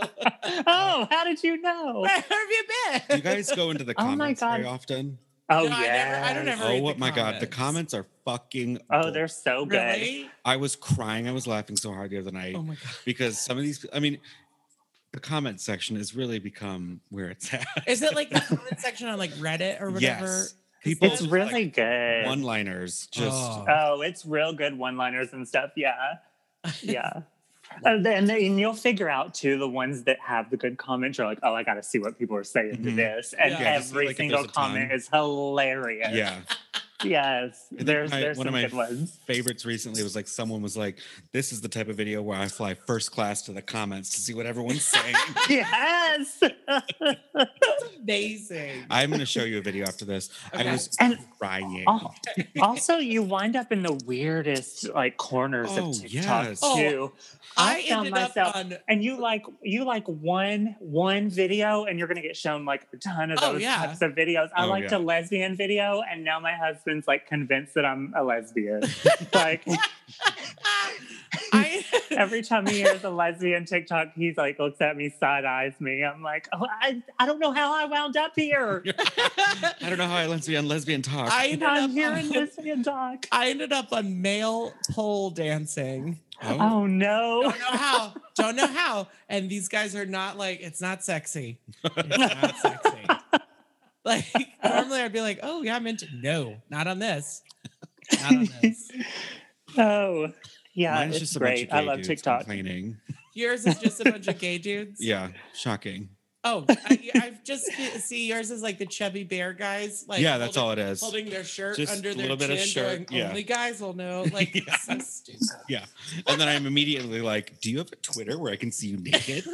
oh, how did you know? where have you been?" Do you guys go into the Oh my comments very often? Oh No, I yeah. never- I don't ever- Oh read the what my god, the comments. comments are fucking. Oh, gold. they're so good. really? I was crying. I was laughing so hard the other night Oh my god. because some of these. I mean, the comment section has really become where it's at. Is it like the comment section on like Reddit or whatever? Yes. 'Cause People It's really like, good. one-liners. Just Oh. Oh, it's real good one-liners and stuff. Yeah, yeah. And then and you'll figure out too the ones that have the good comments. You're like, oh, I got to see what people are saying to Mhm. this, and Yeah. Yeah, just see, every like, single there's ton. comment is hilarious. yeah. Yes, there's my- there's one some of my good ones. favorites recently was like someone was like, "This is the type of video where I fly first class to the comments to see what everyone's saying." yes, amazing. I'm going to show you a video after this. I was And- crying. Al- also, you wind up in the weirdest like corners Oh, of TikTok yes. Oh, too. I, I found ended myself- up on and you like you like one one video and you're gonna get shown like a ton of Oh, those yeah. types of videos i Oh, liked yeah. a lesbian video and now my husband's like convinced that i'm a lesbian like I every time he hears a lesbian tiktok he's like looks at me side eyes me i'm like oh I, I don't know how i wound up here I don't know how I lesbian lesbian talk. I ended i'm up hearing on, lesbian talk I ended up on male pole dancing. oh, oh no Don't know how. Don't know how. And these guys are not like it's not sexy. It's not sexy. Like normally I'd be like, oh yeah, I'm into no, not on this. Not on this. oh yeah Mine's it's just a bunch great of i love dudes tiktok complaining. Yours is just a bunch of gay dudes. Yeah, shocking. Oh, I, I've just see yours is like the chubby bear guys. Like yeah, that's all it is. Holding their shirt Just under a their little bit chin, of shirt, going, yeah. only guys will know. Like Yeah. so stupid. Yeah, and then I'm immediately like, "Do you have a Twitter where I can see you naked?"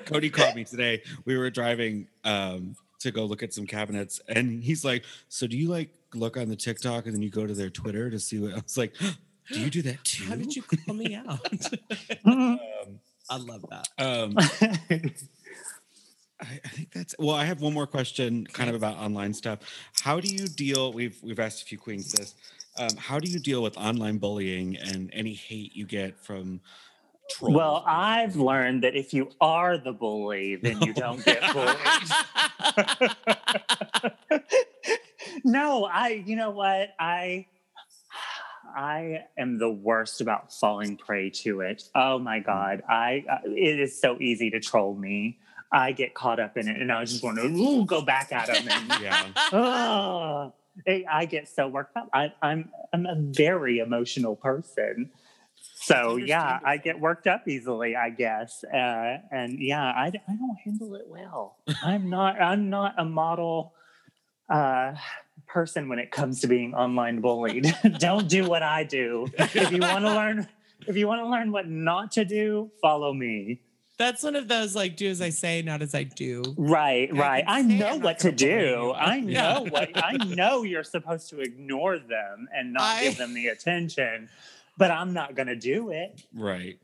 Cody called me today. We were driving um, to go look at some cabinets, and he's like, "So do you like look on the TikTok and then you go to their Twitter to see what?" I was like, "Do you do that too?" How did you call me out? Um, I love that. um, I, I think that's well. I have one more question, kind of about online stuff. How do you deal? We've we've asked a few queens this. Um, how do you deal with online bullying and any hate you get from trolls? Well, I've learned that if you are the bully, then you don't get bullied. no, I, you know what? I, I am the worst about falling prey to it. Oh my God. I, uh, it is so easy to troll me. I get caught up in it and I just want to go back at them. And, yeah, oh, I I get so worked up. I, I'm, I'm a very emotional person. So yeah, I get worked up easily, I guess, uh, and yeah, I, I don't handle it well. I'm not I'm not a model uh, person when it comes to being online bullied. don't do what I do. If you want to learn, if you want to learn what not to do, follow me. That's one of those like do as I say, not as I do. Right, I right. can I know what to do. you. I Yeah. know what I know. You're supposed to ignore them and not I- give them the attention, but I'm not going to do it. right.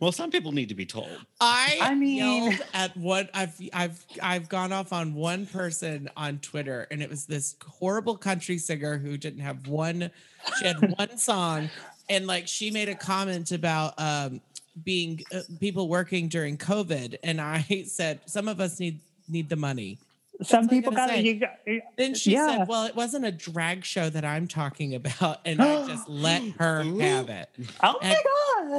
Well, some people need to be told. I, I mean- at what I've I've I've gone off on one person on Twitter, and it was this horrible country singer who didn't have one. She had one song, and like she made a comment about um being uh, people working during COVID, and I said some of us need need the money. Some That's what I people gotta say. to. You got, Then she Yeah. said, "Well, it wasn't a drag show that I'm talking about," and I just let her have it. oh my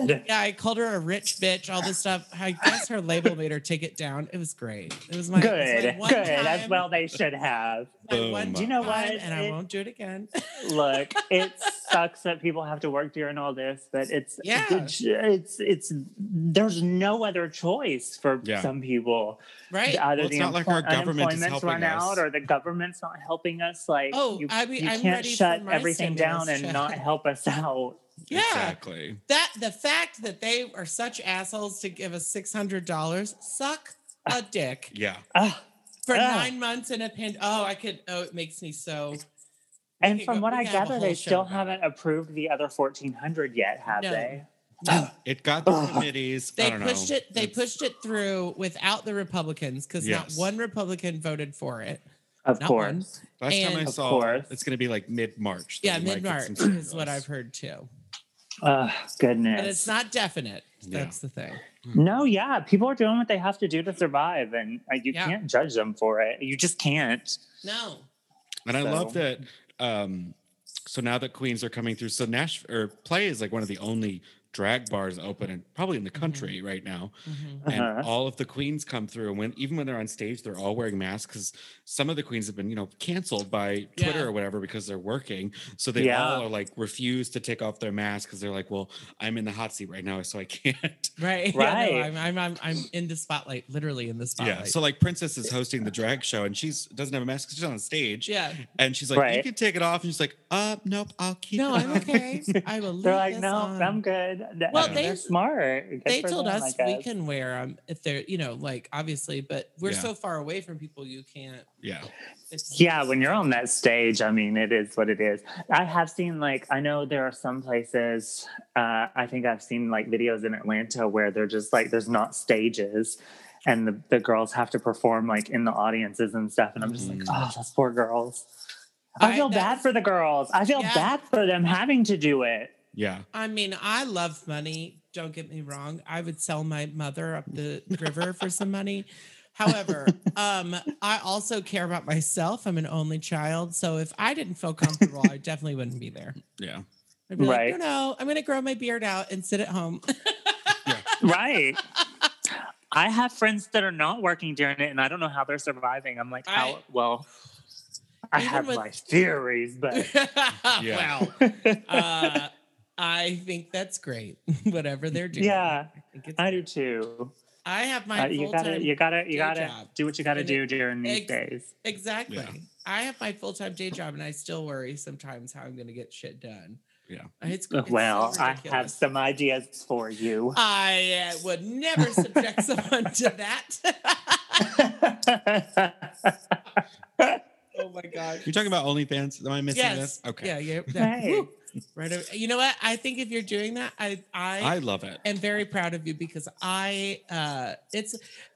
god! Yeah, I called her a rich bitch, all this stuff. I guess her label made her take it down. It was great. It was my it was my Good, one good. As time- well, they should have. My Boom. one Do you know time, what? And I won't do it again. Look, it sucks that people have to work during all this, but it's Yeah. it's it's, it's there's no other choice for Yeah. some people. right? Either Well, it's the not like our employ- government is unemployment's helping run out, us. or the government's not helping us. Like, Oh, you, I mean, you I'm can't ready shut everything down stimulus and not help us out. Yeah. Exactly. That the fact that they are such assholes to give us six hundred dollars, suck a dick Yeah. Ah, for Ah. nine months in a pand. Oh, I could. Oh, it makes me so. and from go- what I could have a gather, they still about haven't approved the other fourteen hundred yet, have No. they? It got the Ugh. committees. I They don't pushed know. it. They It's- pushed it through without the Republicans because Yes. not one Republican voted for it. Of Not course. one. Last time I saw, course. it's going to be like mid March. Yeah, mid March is what I've heard too. Oh, goodness. But it's not definite. Yeah. That's the thing. No, yeah, people are doing what they have to do to survive, and uh, you Yeah. can't judge them for it. You just can't. No. And I love that. Um, so now that Queens are coming through, so Nash or Play is like one of the only drag bars open and probably in the country right now. And Uh-huh. all of the queens come through, and when even when they're on stage, they're all wearing masks because some of the queens have been, you know, canceled by Twitter Yeah. or whatever because they're working. So they Yeah. all are like refuse to take off their mask because they're like, well, I'm in the hot seat right now, so I can't. Right. Right. Yeah, no, I'm, I'm I'm I'm in the spotlight, literally in the spotlight. Yeah. So like Princess is hosting the drag show, and she's doesn't have a mask, she's on stage. yeah. And she's like, you can take it off, and she's like, uh, nope, I'll keep No, it I'm okay. I will. They're like, this no, on." I'm good. Th- Well, they're smart. Good They told them, us we can wear them if they're, you know, like obviously, but we're Yeah. so far away from people, you can't. Yeah. Yeah, when you're on that stage, I mean, it is what it is. I have seen, like, I know there are some places, uh, I think I've seen, like, videos in Atlanta where they're just like, there's not stages and the, the girls have to perform, like, in the audiences and stuff. And I'm just like, Mm. oh, those poor girls. I I- feel bad for the girls. I feel Yeah. bad for them having to do it. Yeah. I mean, I love money. Don't get me wrong. I would sell my mother up the river for some money. However, um, I also care about myself. I'm an only child, so if I didn't feel comfortable, I definitely wouldn't be there. Yeah. I'd be like, Right. no, no, I'm gonna grow my beard out and sit at home. Right. I have friends that are not working during it, and I don't know how they're surviving. I'm like, how? I- well, I have with- my theories, but Yeah. Well, uh, I think that's great. Whatever they're doing. Yeah, I think it's I do too. I have my Uh, you gotta, you gotta, you gotta job. do what you gotta And do it- during these days. Exactly. Yeah. I have my full time day job, and I still worry sometimes how I'm going to get shit done. Yeah. It's, it's so Well, I have ridiculous. some ideas for you. I uh, would never subject someone to that. oh my god. You're talking about OnlyFans? Am I missing Yes. this? Okay. Yeah. Yeah. yeah. Hey. Woo. Right. over- You know what? I think if you're doing that, I I, I love it. am very proud of you because I uh it's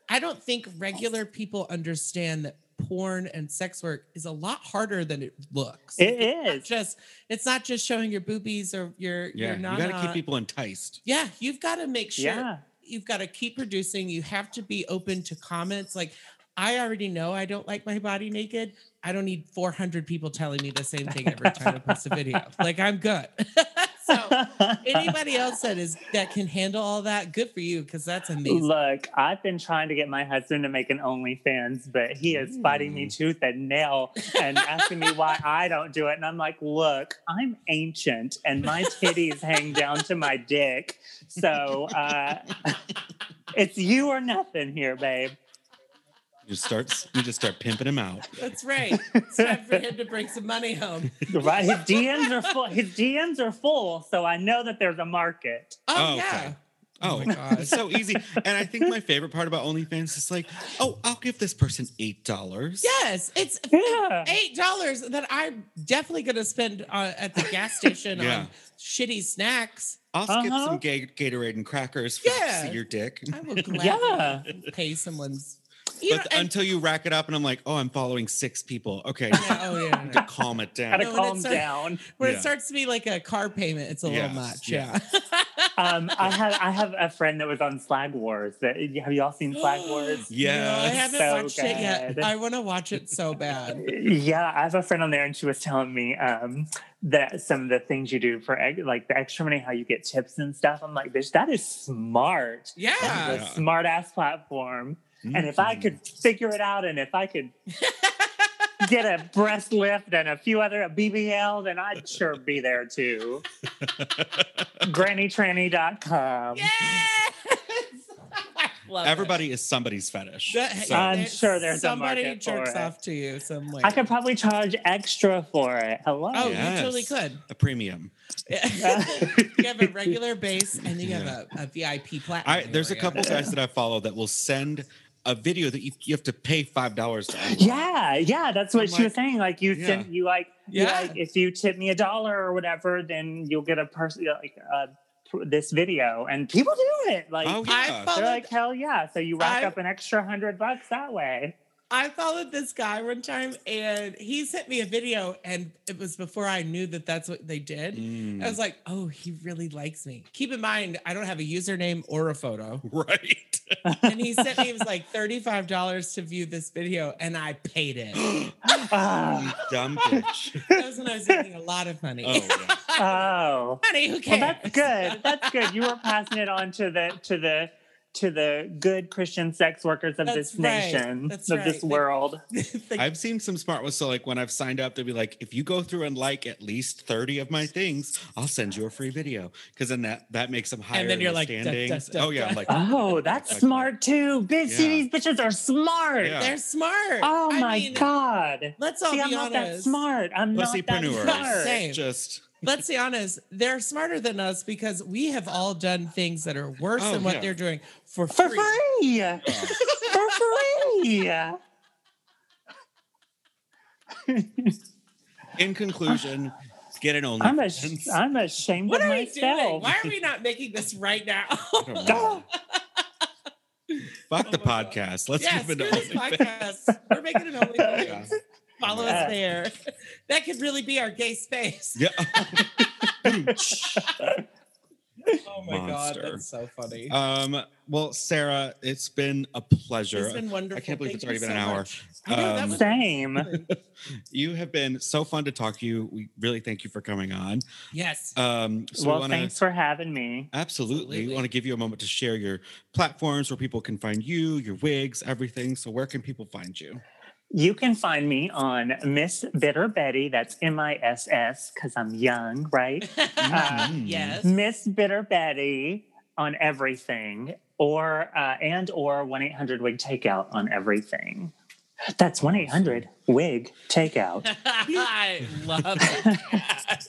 I don't think regular people understand that porn and sex work is a lot harder than it looks. It It's not is. just it's not just showing your boobies or your Yeah, your you got to keep people enticed. Yeah, you've got to make sure Yeah. you've got to keep producing. You have to be open to comments. Like, I already know I don't like my body naked. I don't need 400 people telling me the same thing every time I post a video. Like, I'm good. so, anybody else that is that can handle all that, good for you, because that's amazing. Look, I've been trying to get my husband to make an OnlyFans, but he is fighting me tooth and nail and asking me why I don't do it. And I'm like, look, I'm ancient and my titties hang down to my dick. So uh, it's you or nothing here, babe. You just start you just start pimping him out. That's right. It's time for him to bring some money home. Right? His DMs are full. His DMs are full, so I know that there's a market. Oh, Oh, yeah. okay. Oh, my God. it's so easy. And I think my favorite part about OnlyFans is like, oh, I'll give this person eight dollars. Yes, it's Yeah. eight dollars that I'm definitely going to spend uh, at the gas station Yeah. on shitty snacks. I'll skip Uh-huh. some Ga- Gatorade and crackers for Yeah. see your dick. I will gladly Yeah. pay someone's. You know, But and- until you rack it up and I'm like, oh, I'm following six people. Okay, yeah, oh yeah, to calm it down. Gotta No, when calm it's a- down. When Yeah. it starts to be like a car payment, it's a Yes, little much. yeah. Yeah. Um, I have I have a friend that was on Slag Wars. That have y'all seen Slag Wars? No, I haven't So watched it yet. I want to watch it so bad. Yeah, I have a friend on there, and she was telling me um, that some of the things you do for like the extra money, how you get tips and stuff. I'm like, bitch, that is smart. Yeah. That's a smart ass platform. And if I could figure it out, and if I could get a breast lift and a few other a BBL, then I'd sure be there too. GrannyTranny.com. Yes. I love. Everybody is somebody's fetish. That- So- I'm sure there's a somebody market for jerks it. off to you some way. I could probably charge extra for it. Hello. Oh, Yes. you totally could. a premium. you have a regular base and then you Yeah. have a, a VIP platinum. I there's a area. couple guys that I follow that will send a video that you, you have to pay five dollars to. upload. Yeah, yeah, that's what I'm she like- was saying. Like you Yeah. send you like you Yeah. like if you tip me a dollar or whatever, then you'll get a person like uh, pr- this video, and people do it. Like Oh yeah. they're like hell yeah. So you rack I- up an extra hundred bucks that way. I followed this guy one time and he sent me a video and it was before I knew that that's what they did. Mm, I was like, oh, he really likes me. Keep in mind, I don't have a username or a photo. right. And he sent me, it was like $35 to view this video and I paid it. Dumb bitch. That was when I was making a lot of money. Oh yeah. oh, Honey, who well, that's good. That's good. You were passing it on to the to the to the good Christian sex workers of That's this right. nation, That's of right. this world. I've seen some smart ones. So like when I've signed up, they'll be like, if you go through and like at least 30 of my things, I'll send you a free video. Cause then that that makes them higher. And then you're the like, duh, duh, standings. duh, oh yeah. I'm like, Oh, that's Okay. smart too. Bitch, see, Yeah. these bitches are smart. Yeah. They're smart. Oh I my mean, god. Let's all See, be I'm not that honest. smart. I'm not that smart. Same. just Let's be honest. They're smarter than us because we have all done things that are worse Oh, than what yeah. they're doing for For free. free. For free. in conclusion, get an only I'm, OnlyFans. ash- I'm ashamed What of are we doing? myself. Why are we not making this right now? I don't know. Fuck oh the Oh my God. podcast. Let's yeah, move into screw this OnlyFans. podcast. We're making an OnlyFans. Yeah. Follow Yeah. us there. That could really be our gay space. Yeah. Oh my Monster. god, that's so funny. um. Well, Sarah, it's been a pleasure. it's been wonderful. I can't believe it's already you been an hour. much. I know, that Um, Same. You have been so fun to talk to you. We really thank you for coming on. yes. Um, so we well, want to thanks for having me. absolutely, Absolutely. we want to give you a moment to share your platforms where people can find you, your wigs, everything. So where can people find you? You can find me on Miss Bitter Betty. That's M I S S because I'm young, right? Uh, yes. Miss Bitter Betty on everything, or uh, and or one eight hundred wig takeout on everything. That's one eight hundred wig takeout. I love that.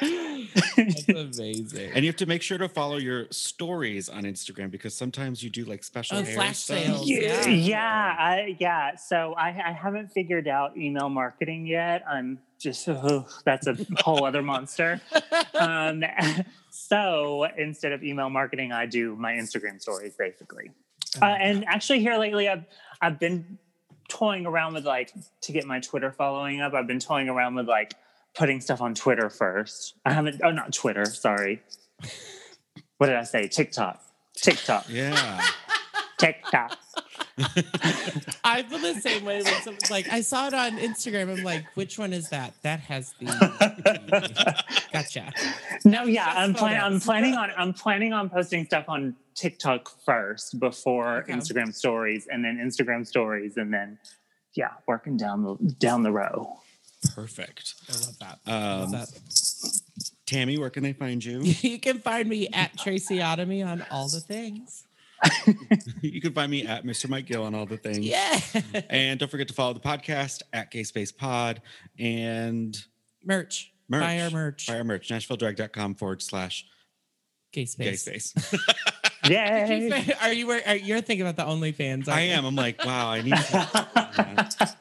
That's amazing. And you have to make sure to follow your stories on Instagram because sometimes you do like special Oh, flash sales. yeah, Yeah. yeah, I, yeah. So I, I haven't figured out email marketing yet. I'm just oh, that's a whole other monster. Um, so instead of email marketing, I do my Instagram stories basically. Uh, and actually, here lately, I've I've been toying around with like to get my Twitter following up. I've been toying around with like putting stuff on Twitter first. I haven't. Oh, not Twitter. Sorry. what did I say? TikTok. TikTok. Yeah. TikTok. I feel the same way when someone's like, I saw it on Instagram. I'm like, which one is that? That has the. gotcha. No, yeah, Just I'm planning. I'm planning on. I'm planning on posting stuff on TikTok first before Okay. Instagram stories, and then Instagram stories, and then yeah, working down the down the row. Perfect. I Perfect. love that. I love Um, that. Tammy, where can they find you? You can find me at Tracy Otomy on all the things. you can find me at Mr. Mike Gill on all the things. Yeah. And don't forget to follow the podcast at Gay Space Pod and merch. merch. Buy our merch. Buy our merch. NashvilleDrag.com forward slash Gay space. gay space. Space. Yay! Are you? Are, you're thinking about the OnlyFans? I you? am. I'm like, wow, I need to.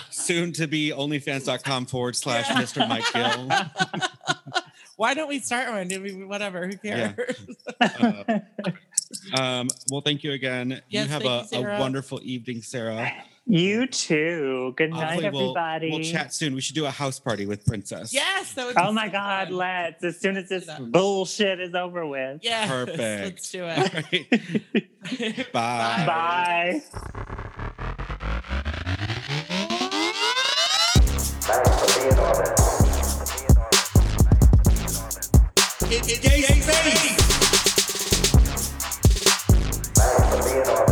Soon to be onlyfans.com forward slash Yeah. Mr. Mike Gill. Why don't we start one? I mean, whatever. Who Yeah. cares? Uh, um, well, thank you again. Yes, you have a, you, a wonderful evening, Sarah. You too. Good night, Hopefully we'll- everybody. We'll chat soon. We should do a house party with Princess. Yes, that would be Oh my so God, fun. let's. As soon as this bullshit is over with. Yes, Perfect. Let's do it. right. Bye. Bye. Bye. Thanks for being on it. Thanks it.